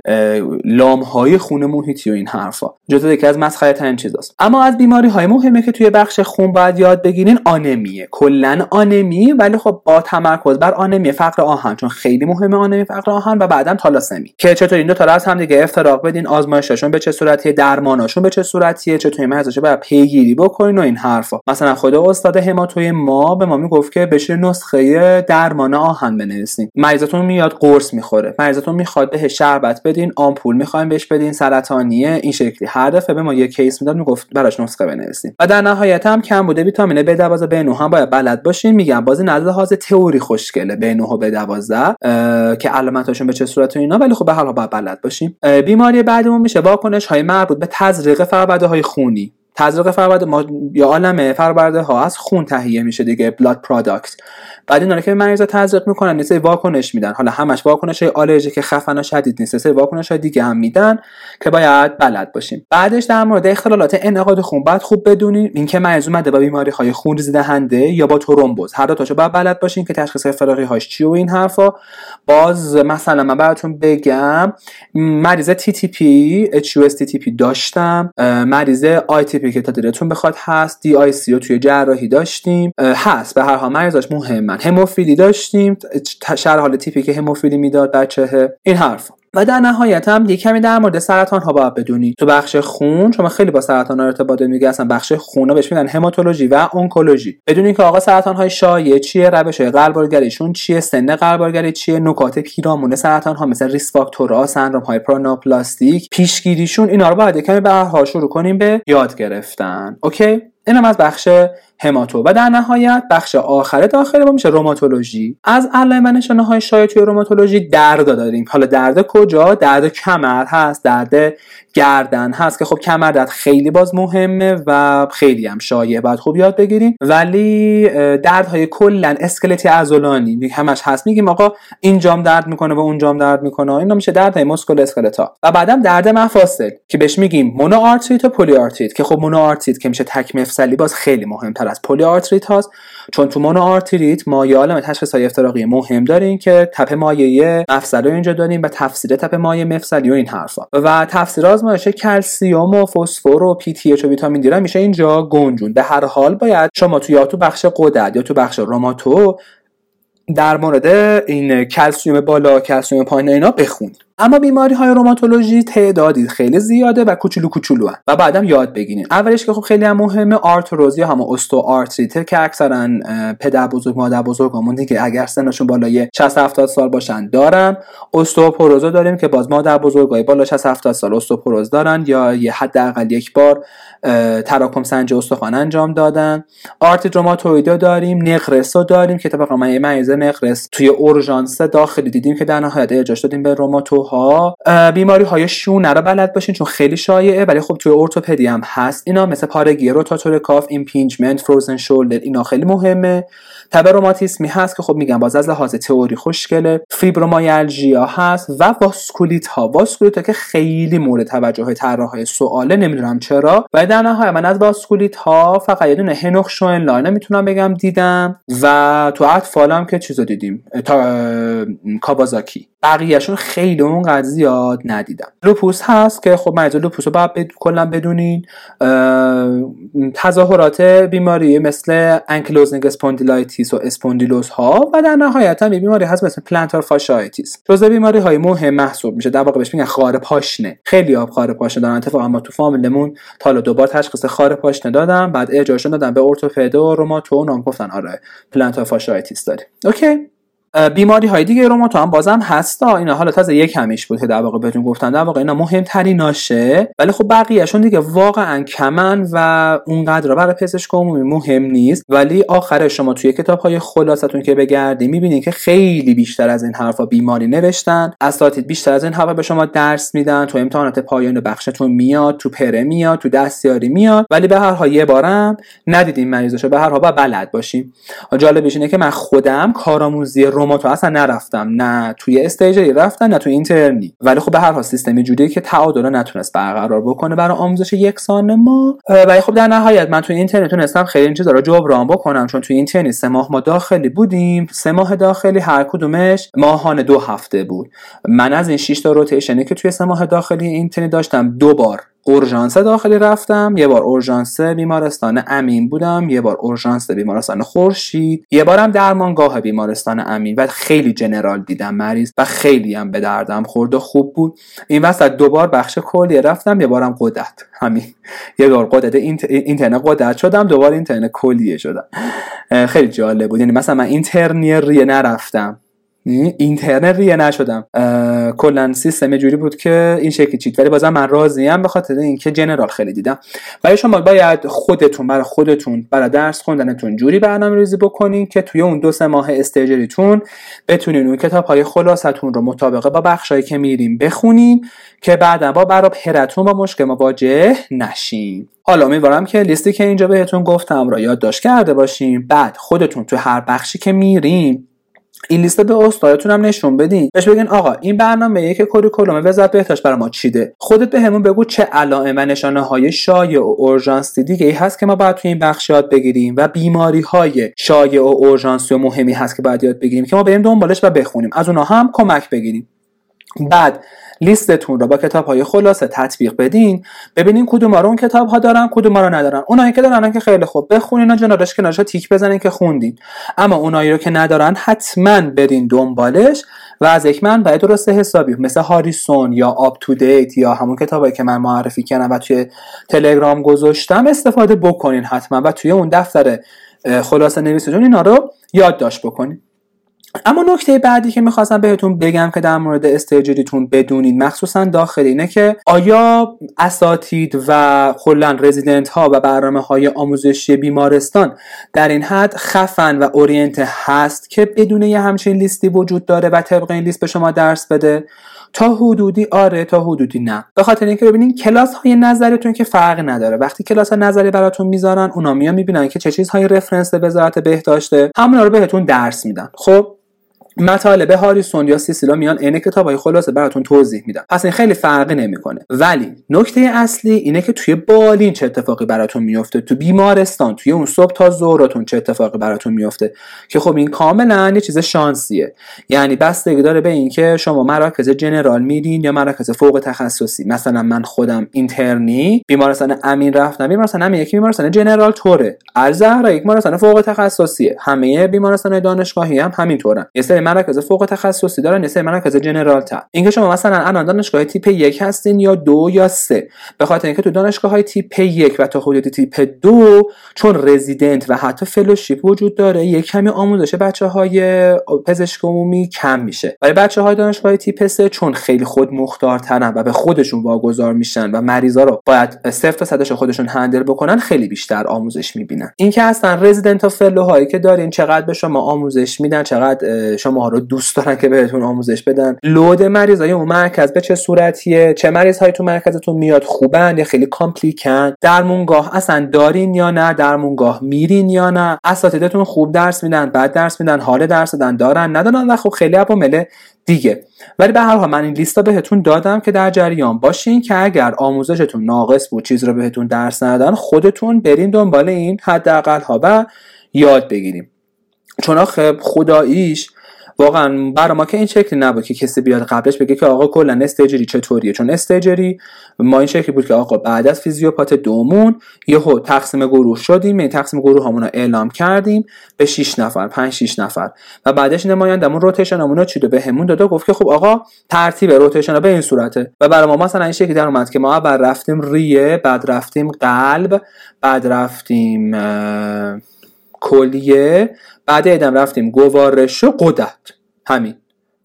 لام های خون محیطی و این حرفا. جزء یکی از مسخره چیزاست. اما از بیماری های مهمه که توی بخش خون باید یاد بگیرین آنمیه. کلا آنمی ولی خب با تمرکز بر آنمی فقر آهن چون خیلی مهمه آنمی فقر آهن و بعدا تالاسمی. که چطور این دو تا هم دیگه افتراق بدین آزمایششون به چه صورتیه درماناشون به چه صورتیه چطور مرزش باید پیگیری بکنین و این حرفا. مثلا خود استاد هماتوی ما به ما می‌گفت که بشه نسخه درمان آهن بنویسین. مریضتون میاد قرص می‌خوره. مریضتون می‌خواد بهش شربت بدین آمپول می‌خوایم بهش بدین سرطانیه این شکلی. هر دفعه به ما یه کیس می‌داد می‌گفت براش نسخه بنویسیم و در نهایت هم کمبود ویتامین B12 B9 هم باید بلد باشین. میگم باز این از لحاظ تئوری خوشگله. B9 و B12 که علامتاشون به چه صورت و اینا ولی خب به حال باید بلد باشیم بیماری بعدمون میشه. واکنش های مربوط به تزریق فرآورده های خونی. تزریق فرآورده ما یه عالم فرآورده ها از خون تهیه میشه دیگه blood product بعد اینا که مریضا تزریق می‌کنن نیست واکنش میدن. حالا همش واکنش های آلرژی که خفن و شدید نیست سه واکنش های دیگه هم میدن که باید بلد باشیم. بعدش در مورد اختلالات انعقاد خون باید خوب بدونیم اینکه مریض اومده با بیماری های خون دهنده یا با ترومبوز. هر دو تاشو باید بلد باشین که تشخیص افتراقی هاش چی و این حرفا. باز مثلا من براتون بگم مریض TTP داشتم. مریض ITP که تا دلتون بخواد هست DIC توی جراحی داشتیم. هست. به هر حال مریضاش مهمه هموفیلی داشتیم. شرح حال تیپیک هموفیلی می‌داد بچه این حرف و در نهایت هم یه کمی در مورد سرطان ها باید بدونید تو بخش خون شما خیلی با سرطان ها ارتباط میگه اصلا بخش خون ها بهش میگن هماتولوژی و اونکولوژی. بدونید که آقا سرطان های شایع چیه؟ روش های غربالگریشون چیه؟ سن غربالگری چیه؟ نکات پیرامون سرطان ها مثل ریس فاکتورها سندروم های پرانوپلاستیک پیشگیریشون اینا رو باید کمی به شروع کنیم به یاد گرفتن. اوکی؟ اینم از بخش هماتو و در نهایت بخش آخر داخل ما میشه روماتولوژی. از علائم نشانه های شایع توی روماتولوژی درد داریم. حالا درد کجا؟ درد کمر هست درد گردن هست که خب کمر درد خیلی باز مهمه و خیلی هم شایع. باید خوب یاد بگیریم. ولی دردهای کلا اسکلتی عضلانی. همش هست. میگیم آقا این جام درد می‌کنه و اون جام درد می‌کنه. اینا میشه دردهای musculoskeletal و بعدم درد مفاصل که بهش میگیم مونو آرتریت و پلی آرتریت که خب مونو آرتریت که میشه تک مفصلی باز خیلی مهمتر از پلی آرتریت هاست چون تو مونو آرتریت ما یه عالم تشخیص های افتراقی مهم داریم که tap مایع مفصلی اینجا داریم و تفسیر tap مایع مفصلی و این حرفا. و تفسیر آزمایش کلسیوم و فسفر و PTH و ویتامین D میشه اینجا گنجوند. به هر حال باید شما تو یا تو بخش غدد یا تو بخش روماتو در مورد این کلسیوم بالا کلسیوم پایین اینا بخونید. اما بیماری های روماتولوژی تعدادی خیلی زیاده و کوچولو کوچولو و بعدم یاد بگیرین اولش که خب خیلی هم مهمه آرتروز یا همون استئوآرتریت که اکثرا پدر بزرگ مادر بزرگمون دیگه اگر سنشون بالای 60 70 سال باشن دارن. استئوپوروز داریم که باز مادر بزرگای بالا 60 70 سال استئوپوروز دارن یا یه حداقل یک بار تراکم سنج استخوان انجام دادن. آرتریت روماتوئیدو داریم نقرس رو داریم که اتفاقا من مریض نقرس توی اورژانس داخلی دیدیم که در نهایت ارجاش دادیم به روماتو ها بیماری های شونه رو بلد باشین چون خیلی شایعه. ولی خب توی ارتوپدی هم هست. اینا مثل پارگی rotator cuff impingement frozen shoulder اینا خیلی مهمه. تب روماتیسمی هست که خب میگم باز از لحاظ تئوری خوشگله. fibromyalgia هست و واسکولیت ها واسکولیت ها که خیلی مورد توجه طراح های سواله نمی‌دونم چرا. و در نهایت من از واسکولیت ها فقط یه دونه هنوخ شوئنلاین می‌تونم بگم دیدم. و تو اطفالم که چیزو دیدیم. تا کاوازاکی بقیهشون خیلی اونقدر زیاد ندیدم. لوپوس هست که خب مریض لوپوس رو باید بد... کلا بدونین. تظاهرات بیماری مثل ankylosing spondylitis و اسپوندیلوز ها و در نهایت هم بیماری هست مثل plantar fasciitis. جزء بیماری های مهم محسوب میشه. در واقع بهش میگن خار پاشنه. خیلیا خار پاشنه دارن. اتفاقا ما تو فامیلمون تا حالا دوبار تشخیص خار پاشنه دادم. بعد ارجاشون دادم به ارتوپد و روماتو گفتن آره plantar fasciitis داری okay. بیماری های دیگه روماتو هم بازم هستا اینا حالا تازه یه کمیش بود که در واقع بهتون گفتن در واقع اینا مهمتریناشه. ولی خب بقیهشون دیگه واقعا کمن و اونقدر برای پزشک عمومی مهم نیست. ولی آخر شما توی کتاب های خلاصتون که بگردی می‌بینید که خیلی بیشتر از این حرفا بیماری نوشتن. اساتید بیشتر از این حرفا به شما درس میدن. تو امتحانات پایان بخشتون میاد تو پره میاد تو دستیاری میاد. ولی به هر حال یه بارم ندیدیم مریضاشو. به هر حال بلد باشیم جالبش اینه که من خودم کارآموزی روماتو اصلا نرفتم. نه توی استیجری رفتن نه توی اینترنی. ولی خب به هر حال سیستمی جوری که تعادل نتونست برقرار بکنه برای آموزش یکسان ما. ولی خب در نهایت من توی اینترنت تونستم خیلی این چیزا رو جبران بکنم. چون توی اینترنت سه ماه ما داخلی بودیم. سه ماه داخلی هر کدومش ماهانه دو هفته بود. من از این 6 تا روتیشنی که توی سه ماه داخلی اینترنت داشتم دو بار اورژانس داخلی رفتم یه بار اورژانس بیمارستان امین بودم یه بار اورژانس بیمارستان خورشید یه بارم درمانگاه بیمارستان امین و خیلی جنرال دیدم مریض و خیلی هم به دردم خورد و خوب بود. این وسط دوبار بخش کلی رفتم یه بارم قدرت. همین. یه بار قدرت اینترنت قدرت شدم دوبار اینترنت کلیه شدم. خیلی جالب بود. یعنی مثلا من اینترنی ریه نرفتم. اینترنت ریه نشدم. کلا سیستم جوری بود که این شکلی چید ولی بازم من راضیم به خاطر اینکه جنرال خیلی دیدم. ولی شما باید خودتون برای خودتون برای درس خوندنتون جوری برنامه ریزی بکنین که توی اون دو سه ماه استیجریتون بتونین اون کتاب های خلاصتون رو مطابقه با بخشایی که میریم بخونین که بعدا با برای پرتون با مشکل مواجه نشین. حالا امیدوارم که لیستی که اینجا بهتون گفتم را یادداشت کرده باشیم بعد خودتون تو هر بخشی که میریم این لیست به استادتون هم نشون بدین. بهش بگین آقا این برنامه که کوریکولوم وزارت بهداشت برای ما چیده؟ خودت به همون بگو چه علائم و نشانه های شایع و اورژانسی دیگه ای هست که ما باید توی این بخش یاد بگیریم و بیماری های شایع و اورژانسی و مهمی هست که باید یاد بگیریم که ما بریم دنبالش و بخونیم. از اونها هم کمک بگیریم. بعد لیستتون رو با کتاب های خلاصه تطبیق بدین ببینین کدوم رو اون کتاب ها دارن کدوم رو ندارن. اونایی که دارن که خیلی خوب بخونین و که تیک بزنین که خوندین. اما اونایی رو که ندارن حتما برین دنبالش و از یک باید درست حسابی مثل هاریسون یا UpToDate یا همون کتابایی که من معرفی کردم و توی تلگرام گذاشتم استفاده بکنین حتما و توی اون دفتر خلاصه نویسیتون اینا رو یادداشت بکنین. اما نکته بعدی که می‌خواستم بهتون بگم که در مورد استیجریتون بدونید مخصوصا داخلی اینه که آیا اساتید و کلا رزیدنت ها و برنامه های آموزشی بیمارستان در این حد خفن و اورینت هست که بدون یه همچین لیستی وجود داره و طبق این لیست به شما درس بده؟ تا حدودی آره تا حدودی نه. به خاطر اینکه ببینین کلاس های نظریتون که فرق نداره. وقتی کلاس ها نظری براتون می‌ذارن اونا میان می‌بینن که چه چیزهای رفرنس وزارت بهداشته. همونا رو بهتون درس میدن. خب؟ مطالب هاریسون یا سیسیلا میان عین کتابای خلاصه براتون توضیح میدن پس این خیلی فرقی نمی‌کنه. ولی نکته اصلی اینه که توی بالین چه اتفاقی براتون میفته تو بیمارستان توی اون صبح تا ظهرتون چه اتفاقی براتون میفته که خب این کاملا یه چیز شانسیه. یعنی بستگی داره به اینکه شما مراکز جنرال میرین یا مراکز فوق تخصصی. مثلا من خودم اینترنی بیمارستان امین رفتم بیمارستان امین یکی بیمارستان جنرال توره الزهرا یک بیمارستان فوق تخصصیه. همه بیمارستان دانشگاهی هم همینطورن. یه مراکز فوق تخصصی دارن یه سری مراکز جنرال تا اینکه شما مثلا الان دانشگاه تیپ یک هستین یا دو یا سه. به خاطر اینکه تو دانشگاه های تیپ یک و تا حدود تیپ دو چون رزیدنت و حتی فلوشیپ وجود داره یک کمی آموزش بچه های پزشک عمومی کم میشه. ولی بچه های دانشگاه تیپ سه چون خیلی خود مختارترن و به خودشون واگذار میشن و مریضا رو باید صفر تا صدش خودشون handle بکنن خیلی بیشتر آموزش می‌بینن. اینکه اصلا رزیدنت و fellow هایی که دارین چقدر به شما آموزش میدن چقدر شما رو دوست دارن که بهتون آموزش بدن. load مریض های اون مرکز به چه صورتیه؟ چه مریض های تو مرکزتون میاد خوبن یا خیلی complicated ن؟ درمونگاه اصلا دارین یا نه؟ درمونگاه میرین یا نه؟ اساتیدتون خوب درس میدن بعد درس میدن حال درس دادن دارن ندارن و خب خیلی عوامل دیگه. ولی به هر حال من این لیستا بهتون دادم که در جریان باشین که اگر آموزشتون ناقص بود چیز رو بهتون درس ندادن خودتون برین دنبال این حداقل ها و یاد بگیریم چون خب خداییش واقعا برای ما که این شکلی نبود که کسی بیاد قبلش بگه که آقا کلا استیجری چطوریه؟ چون استیجری ما این شکلی بود که آقا بعد از فیزیوپات دومون یهو تقسیم گروه شدیم این تقسیم گروه همون رو اعلام کردیم به 6 نفر 5 6 نفر. و بعدش نمایندمون روتیشنمون رو چیدو بهمون داد گفت که خب آقا ترتیب روتیشن به این صورته. و برای ما مثلا این شکلی در اومد که ما اول رفتیم ریه بعد رفتیم قلب بعد رفتیم کلیه بعد ادم رفتیم. گوارش و قدرت. همین.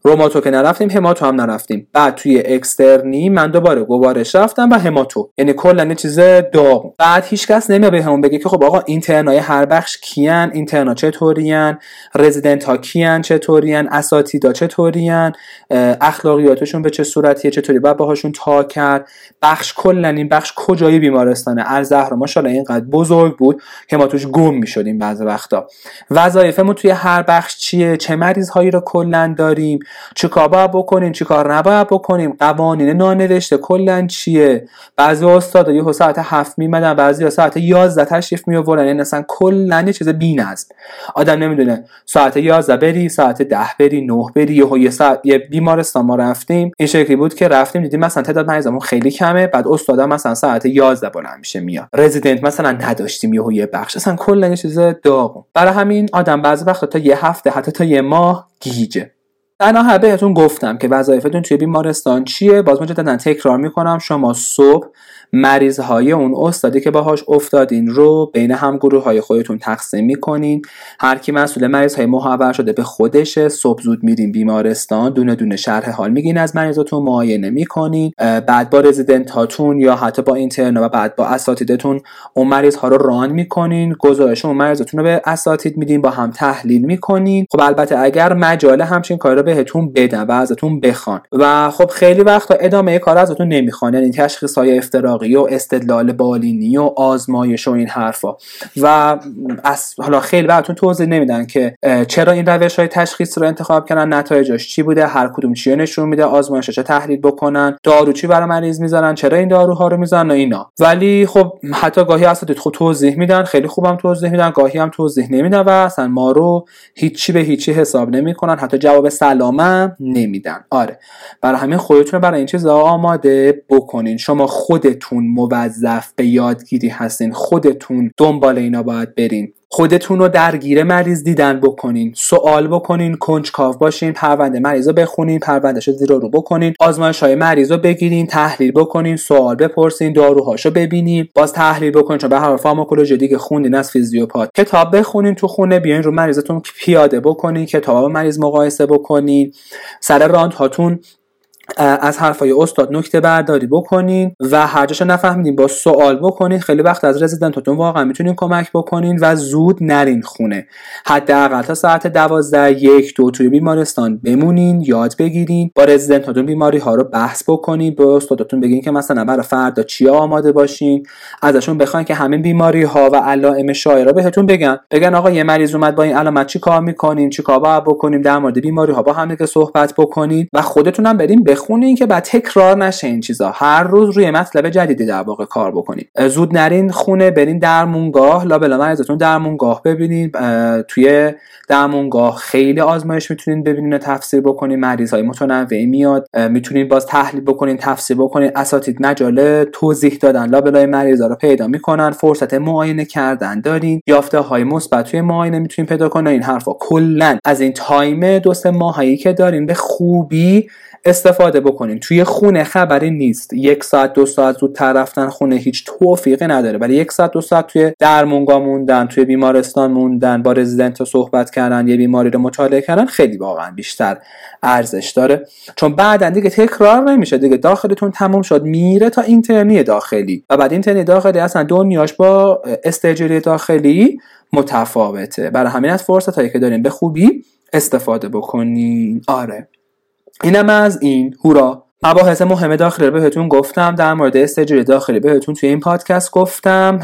روماتو که نرفتیم هماتو هم نرفتیم. بعد توی اکسترنی من دوباره گوارش رفتم و هماتو یعنی کلا یه چیز داغ. بعد هیچکس نمیاد همون بگه که خب آقا اینترنای هر بخش کیان اینترنا چطورین رزیدنت ها کیان چطورین اساتیدا چطورین اخلاقیاتشون به چه صورتیه چطوری باید باهاشون تا کرد. بخش کلا این بخش کجای بیمارستانه؟ الزهرا ماشاءالله اینقدر بزرگ بود که ما توش گم می‌شدیم بعضی وقتا. وظایفمون توی هر بخش چیه؟ چه مریض هایی رو کلا داریم؟ چه کار باید بکنیم چه کار نباید بکنیم قوانین نانوشته کلا چیه؟ بعضی استاد یه ساعت هفت میمدن بعضی ساعت 11 تشریف می یعنی اصلا کلا یه چیز بی‌نظم آدم نمی‌دونه ساعت 11 بری ساعت 10 بری 9 بری یه یه ساعت یه بیمارستان ما رفتیم این شکلی بود که رفتیم دیدیم مثلا تعداد مریضمون خیلی کمه بعد استادا مثلا ساعت 11 بلند میشه میاد. رزیدنت مثلا نداشتیم یه یه بخش. اصلا کلا یه چیز داغ برای همین آدم بعضی وقتا تا یه هفته حتی تا یه ماه گیجه. در بهتون گفتم که وظایفتون توی بیمارستان چیه. باز مجددا تکرار می‌کنم. شما صبح مریض های اون استادی که باهاش افتادین رو بین هم گروه های خودتون تقسیم می‌کنین. هر کی مسئول مریض های محور شده به خودشه صبح زود میرین بیمارستان دونه دونه شرح حال میگین از مریضاتون معاینه می‌کنین. بعد با رزیدنت هاتون یا حتی با اینترن و بعد با اساتیدتون اون مریض ها رو ران می‌کنین. گزارش اون مریضاتون رو به اساتید میدین با هم تحلیل می‌کنین. خب البته اگر مجال همچین کار رو بهتون بدن و ازتون بخوان. و خب خیلی وقتا ادامه کار ازتون نمی‌خوان یعنی تشخیص های افتراقی و استدلال بالینی و آزمایش و این حرفا. و از حالا خیلی براتون توضیح نمیدن که چرا این روش های تشخیص رو انتخاب کردن نتایجش چی بوده هر کدوم چی نشون میده آزمایش چه تحلیل بکنن دارو چی برای مریض می‌ذارن چرا این داروها رو می‌ذارن و اینا. ولی خب حتی گاهی اساتید خود توضیح میدن خیلی خوبم توضیح میدن گاهی هم توضیح نمیدن و اصلا ما رو هیچی به هیچی حساب نمی‌کنن حتی جواب سلامم نمیدن. آره. برای همین خودتون برای این چیزا آماده بکنین. شما خودتون موظف به یادگیری هستین خودتون دنبال اینا باید برین. خودتون رو درگیر مریض دیدن بکنین سوال بکنین کنجکاو باشین پرونده مریض رو بخونین پروندهش رو زیر رو بکنین آزمایش های مریض رو بگیرین تحلیل بکنین سوال بپرسین داروهاشو ببینین باز تحلیل بکنین چون به هر فارماکولوژی دیگه خوندین از فیزیوپات. کتاب بخونین تو خونه بیاین رو مریضتون پیاده بکنین کتاب مریض مقایسه بکنین سر راند هاتون از حرفای استاد نکته برداری بکنین و هر جاشو نفهمیدین با سوال بکنین خیلی وقت از رزیدنتاتون واقعا می‌تونین کمک بکنین و زود نرین خونه. حداقل تا ساعت دوازده یک دو توی بیمارستان بمونین یاد بگیرین با رزیدنتاتون بیماری ها رو بحث بکنین به استادتون بگین که مثلا برای فردا چیا آماده باشین ازشون بخواین که همین بیماری ها و علائم شایعه بهتون بگن. بگن آقا یه مریض اومد با این علامت چی کار می‌کنیم چی کار بکنیم؟ در مورد بیماری ها با هم صحبت بکنین و خودتونم بریم بخونین که بعد تکرار نشه این چیزا. هر روز روی مطلب جدیدی در واقع کار بکنید زود نرین خونه برین درمونگاه. لابلا مریضتون درمونگاه ببینید توی درمونگاه خیلی آزمایش می‌تونین ببینین و تفسیر بکنین. مریض های متنوعی میاد. می‌تونین باز تحلیل بکنین تفسیر بکنین. اساتید مجال توضیح دادن. لابلای مریضا رو پیدا می‌کنن. فرصت معاینه کردن دارین. یافته های مثبت توی معاینه می‌تونین پیدا کنین. این حرفا کلا. از این تایم دو سه ماهایی که دارین به خوبی استفاده بکنین توی خونه خبری نیست. یک ساعت دو ساعت زودتر رفتن خونه هیچ توفیقی نداره. ولی یک ساعت دو ساعت توی درمونگاه موندن توی بیمارستان موندن با رزیدنت صحبت کردن یه بیماری رو مطالعه کردن خیلی واقعا بیشتر ارزش داره. چون بعدا دیگه تکرار نمیشه. دیگه داخلتون تموم شد. میره تا اینترنی داخلی. و بعد اینترنی داخلی اصلا دنیاش با استجری داخلی متفاوته. برای همین از فرصت هایی که داریم به خوبی استفاده بکنین. آره. اینم از این. هورا. مباحث مهم داخلی بهتون گفتم در مورد استجری داخلی بهتون توی این پادکست گفتم.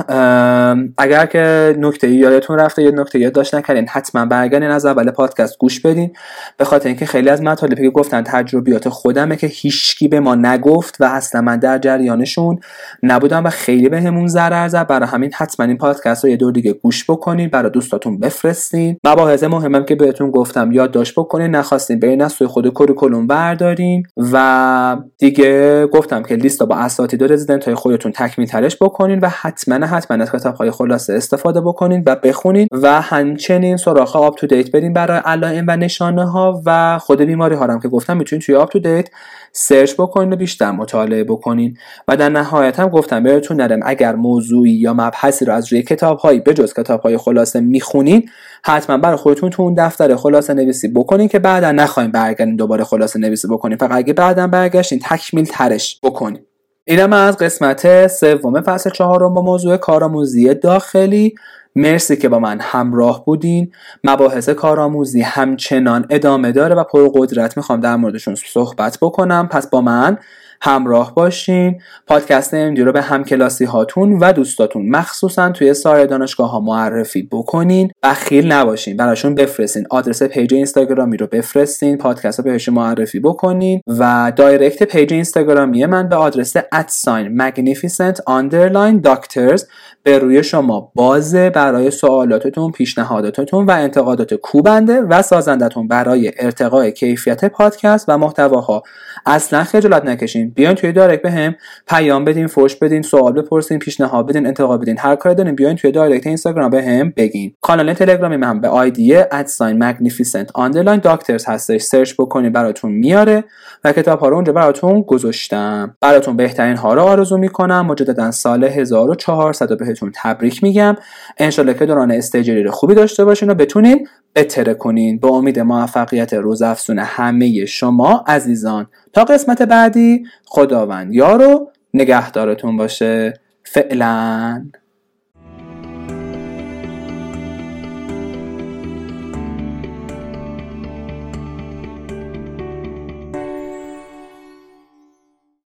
اگر که نکته یادتون رفته یا نکته یاد داشت نکردین حتما برگردین از اول پادکست گوش بدین. به خاطر اینکه خیلی از مطالبی که گفتن تجربیات خودمه که هیچکی به ما نگفت و اصلا من در جریانشون نبودم و خیلی بهمون به ضرر زد. برای همین حتما این پادکست رو یه دور دیگه گوش بکنین برای دوستاتون بفرستین. مباحث مهمم که بهتون گفتم یادداشت بکنین نخواستین برین از خود کلوم بردارین و دیگه گفتم که لیست با اساتید رزیدنت های خودتون تکمیل ترش بکنین و حتما حتما از کتاب های خلاصه استفاده بکنین و بخونین و همچنین سراغ UpToDate برین برای علائم و نشانه ها و خود بیماری ها هم که گفتم می‌تونین توی UpToDate سرچ بکنین و بیشتر مطالعه بکنین. و در نهایت هم گفتم بهتون نرم اگر موضوعی یا مبحثی رو از روی کتاب هایی به جز کتاب های خلاصه می‌خونین حتما برای خودتون تو اون دفتر خلاصه نویسی بکنین که بعدا نخواین برگردین دوباره خلاصه نویسی بکنین. فقط اگه بعدا برگشتین تکمیل ترش بکنین. اینم از قسمت سوم فصل چهارم با موضوع کارآموزی داخلی. مرسی که با من همراه بودین. مباحث کارآموزی همچنان ادامه داره و پرقدرت می‌خوام در موردشون صحبت بکنم. پس با من همراه باشین. پادکست امدی رو به همکلاسی هاتون و دوستاتون مخصوصا توی سایر دانشگاه ها معرفی بکنین. بخیل نباشین. براشون بفرستین. آدرس پیج اینستاگرامی رو بفرستین. پادکست رو بهشون معرفی بکنین. و دایرکت پیج اینستاگرامی من به آدرس at sign magnificent underline doctors به روی شما بازه. برای سوالاتتون پیشنهاداتتون و انتقادات کوبنده و سازندتون برای ارتقای کیفیت پادکست و محتواها اصلا خجالت نکشین. بیاین توی دایرکت بهم پیام بدین فوش بدین سوال بپرسین پیشنهاد بدین انتقاد بدین. هر کاری دارین بیاین توی دایرکت اینستاگرام بهم بگین. کانال تلگرامی من به آیدی at sign magnificent underline doctors هستش. search بکنین براتون میاره و کتاب ها رو اونجا براتون گذاشتم. براتون بهترین ها رو آرزو می‌کنم. مجددا سال 1400 بهتون تبریک میگم. انشالله که دوران استجری خوبی داشته باشین و بتونین بتره کنین. به امید موفقیت روزافزون همه شما عزیزان. قسمت بعدی خداوند یارو نگهدارتون باشه. فعلا.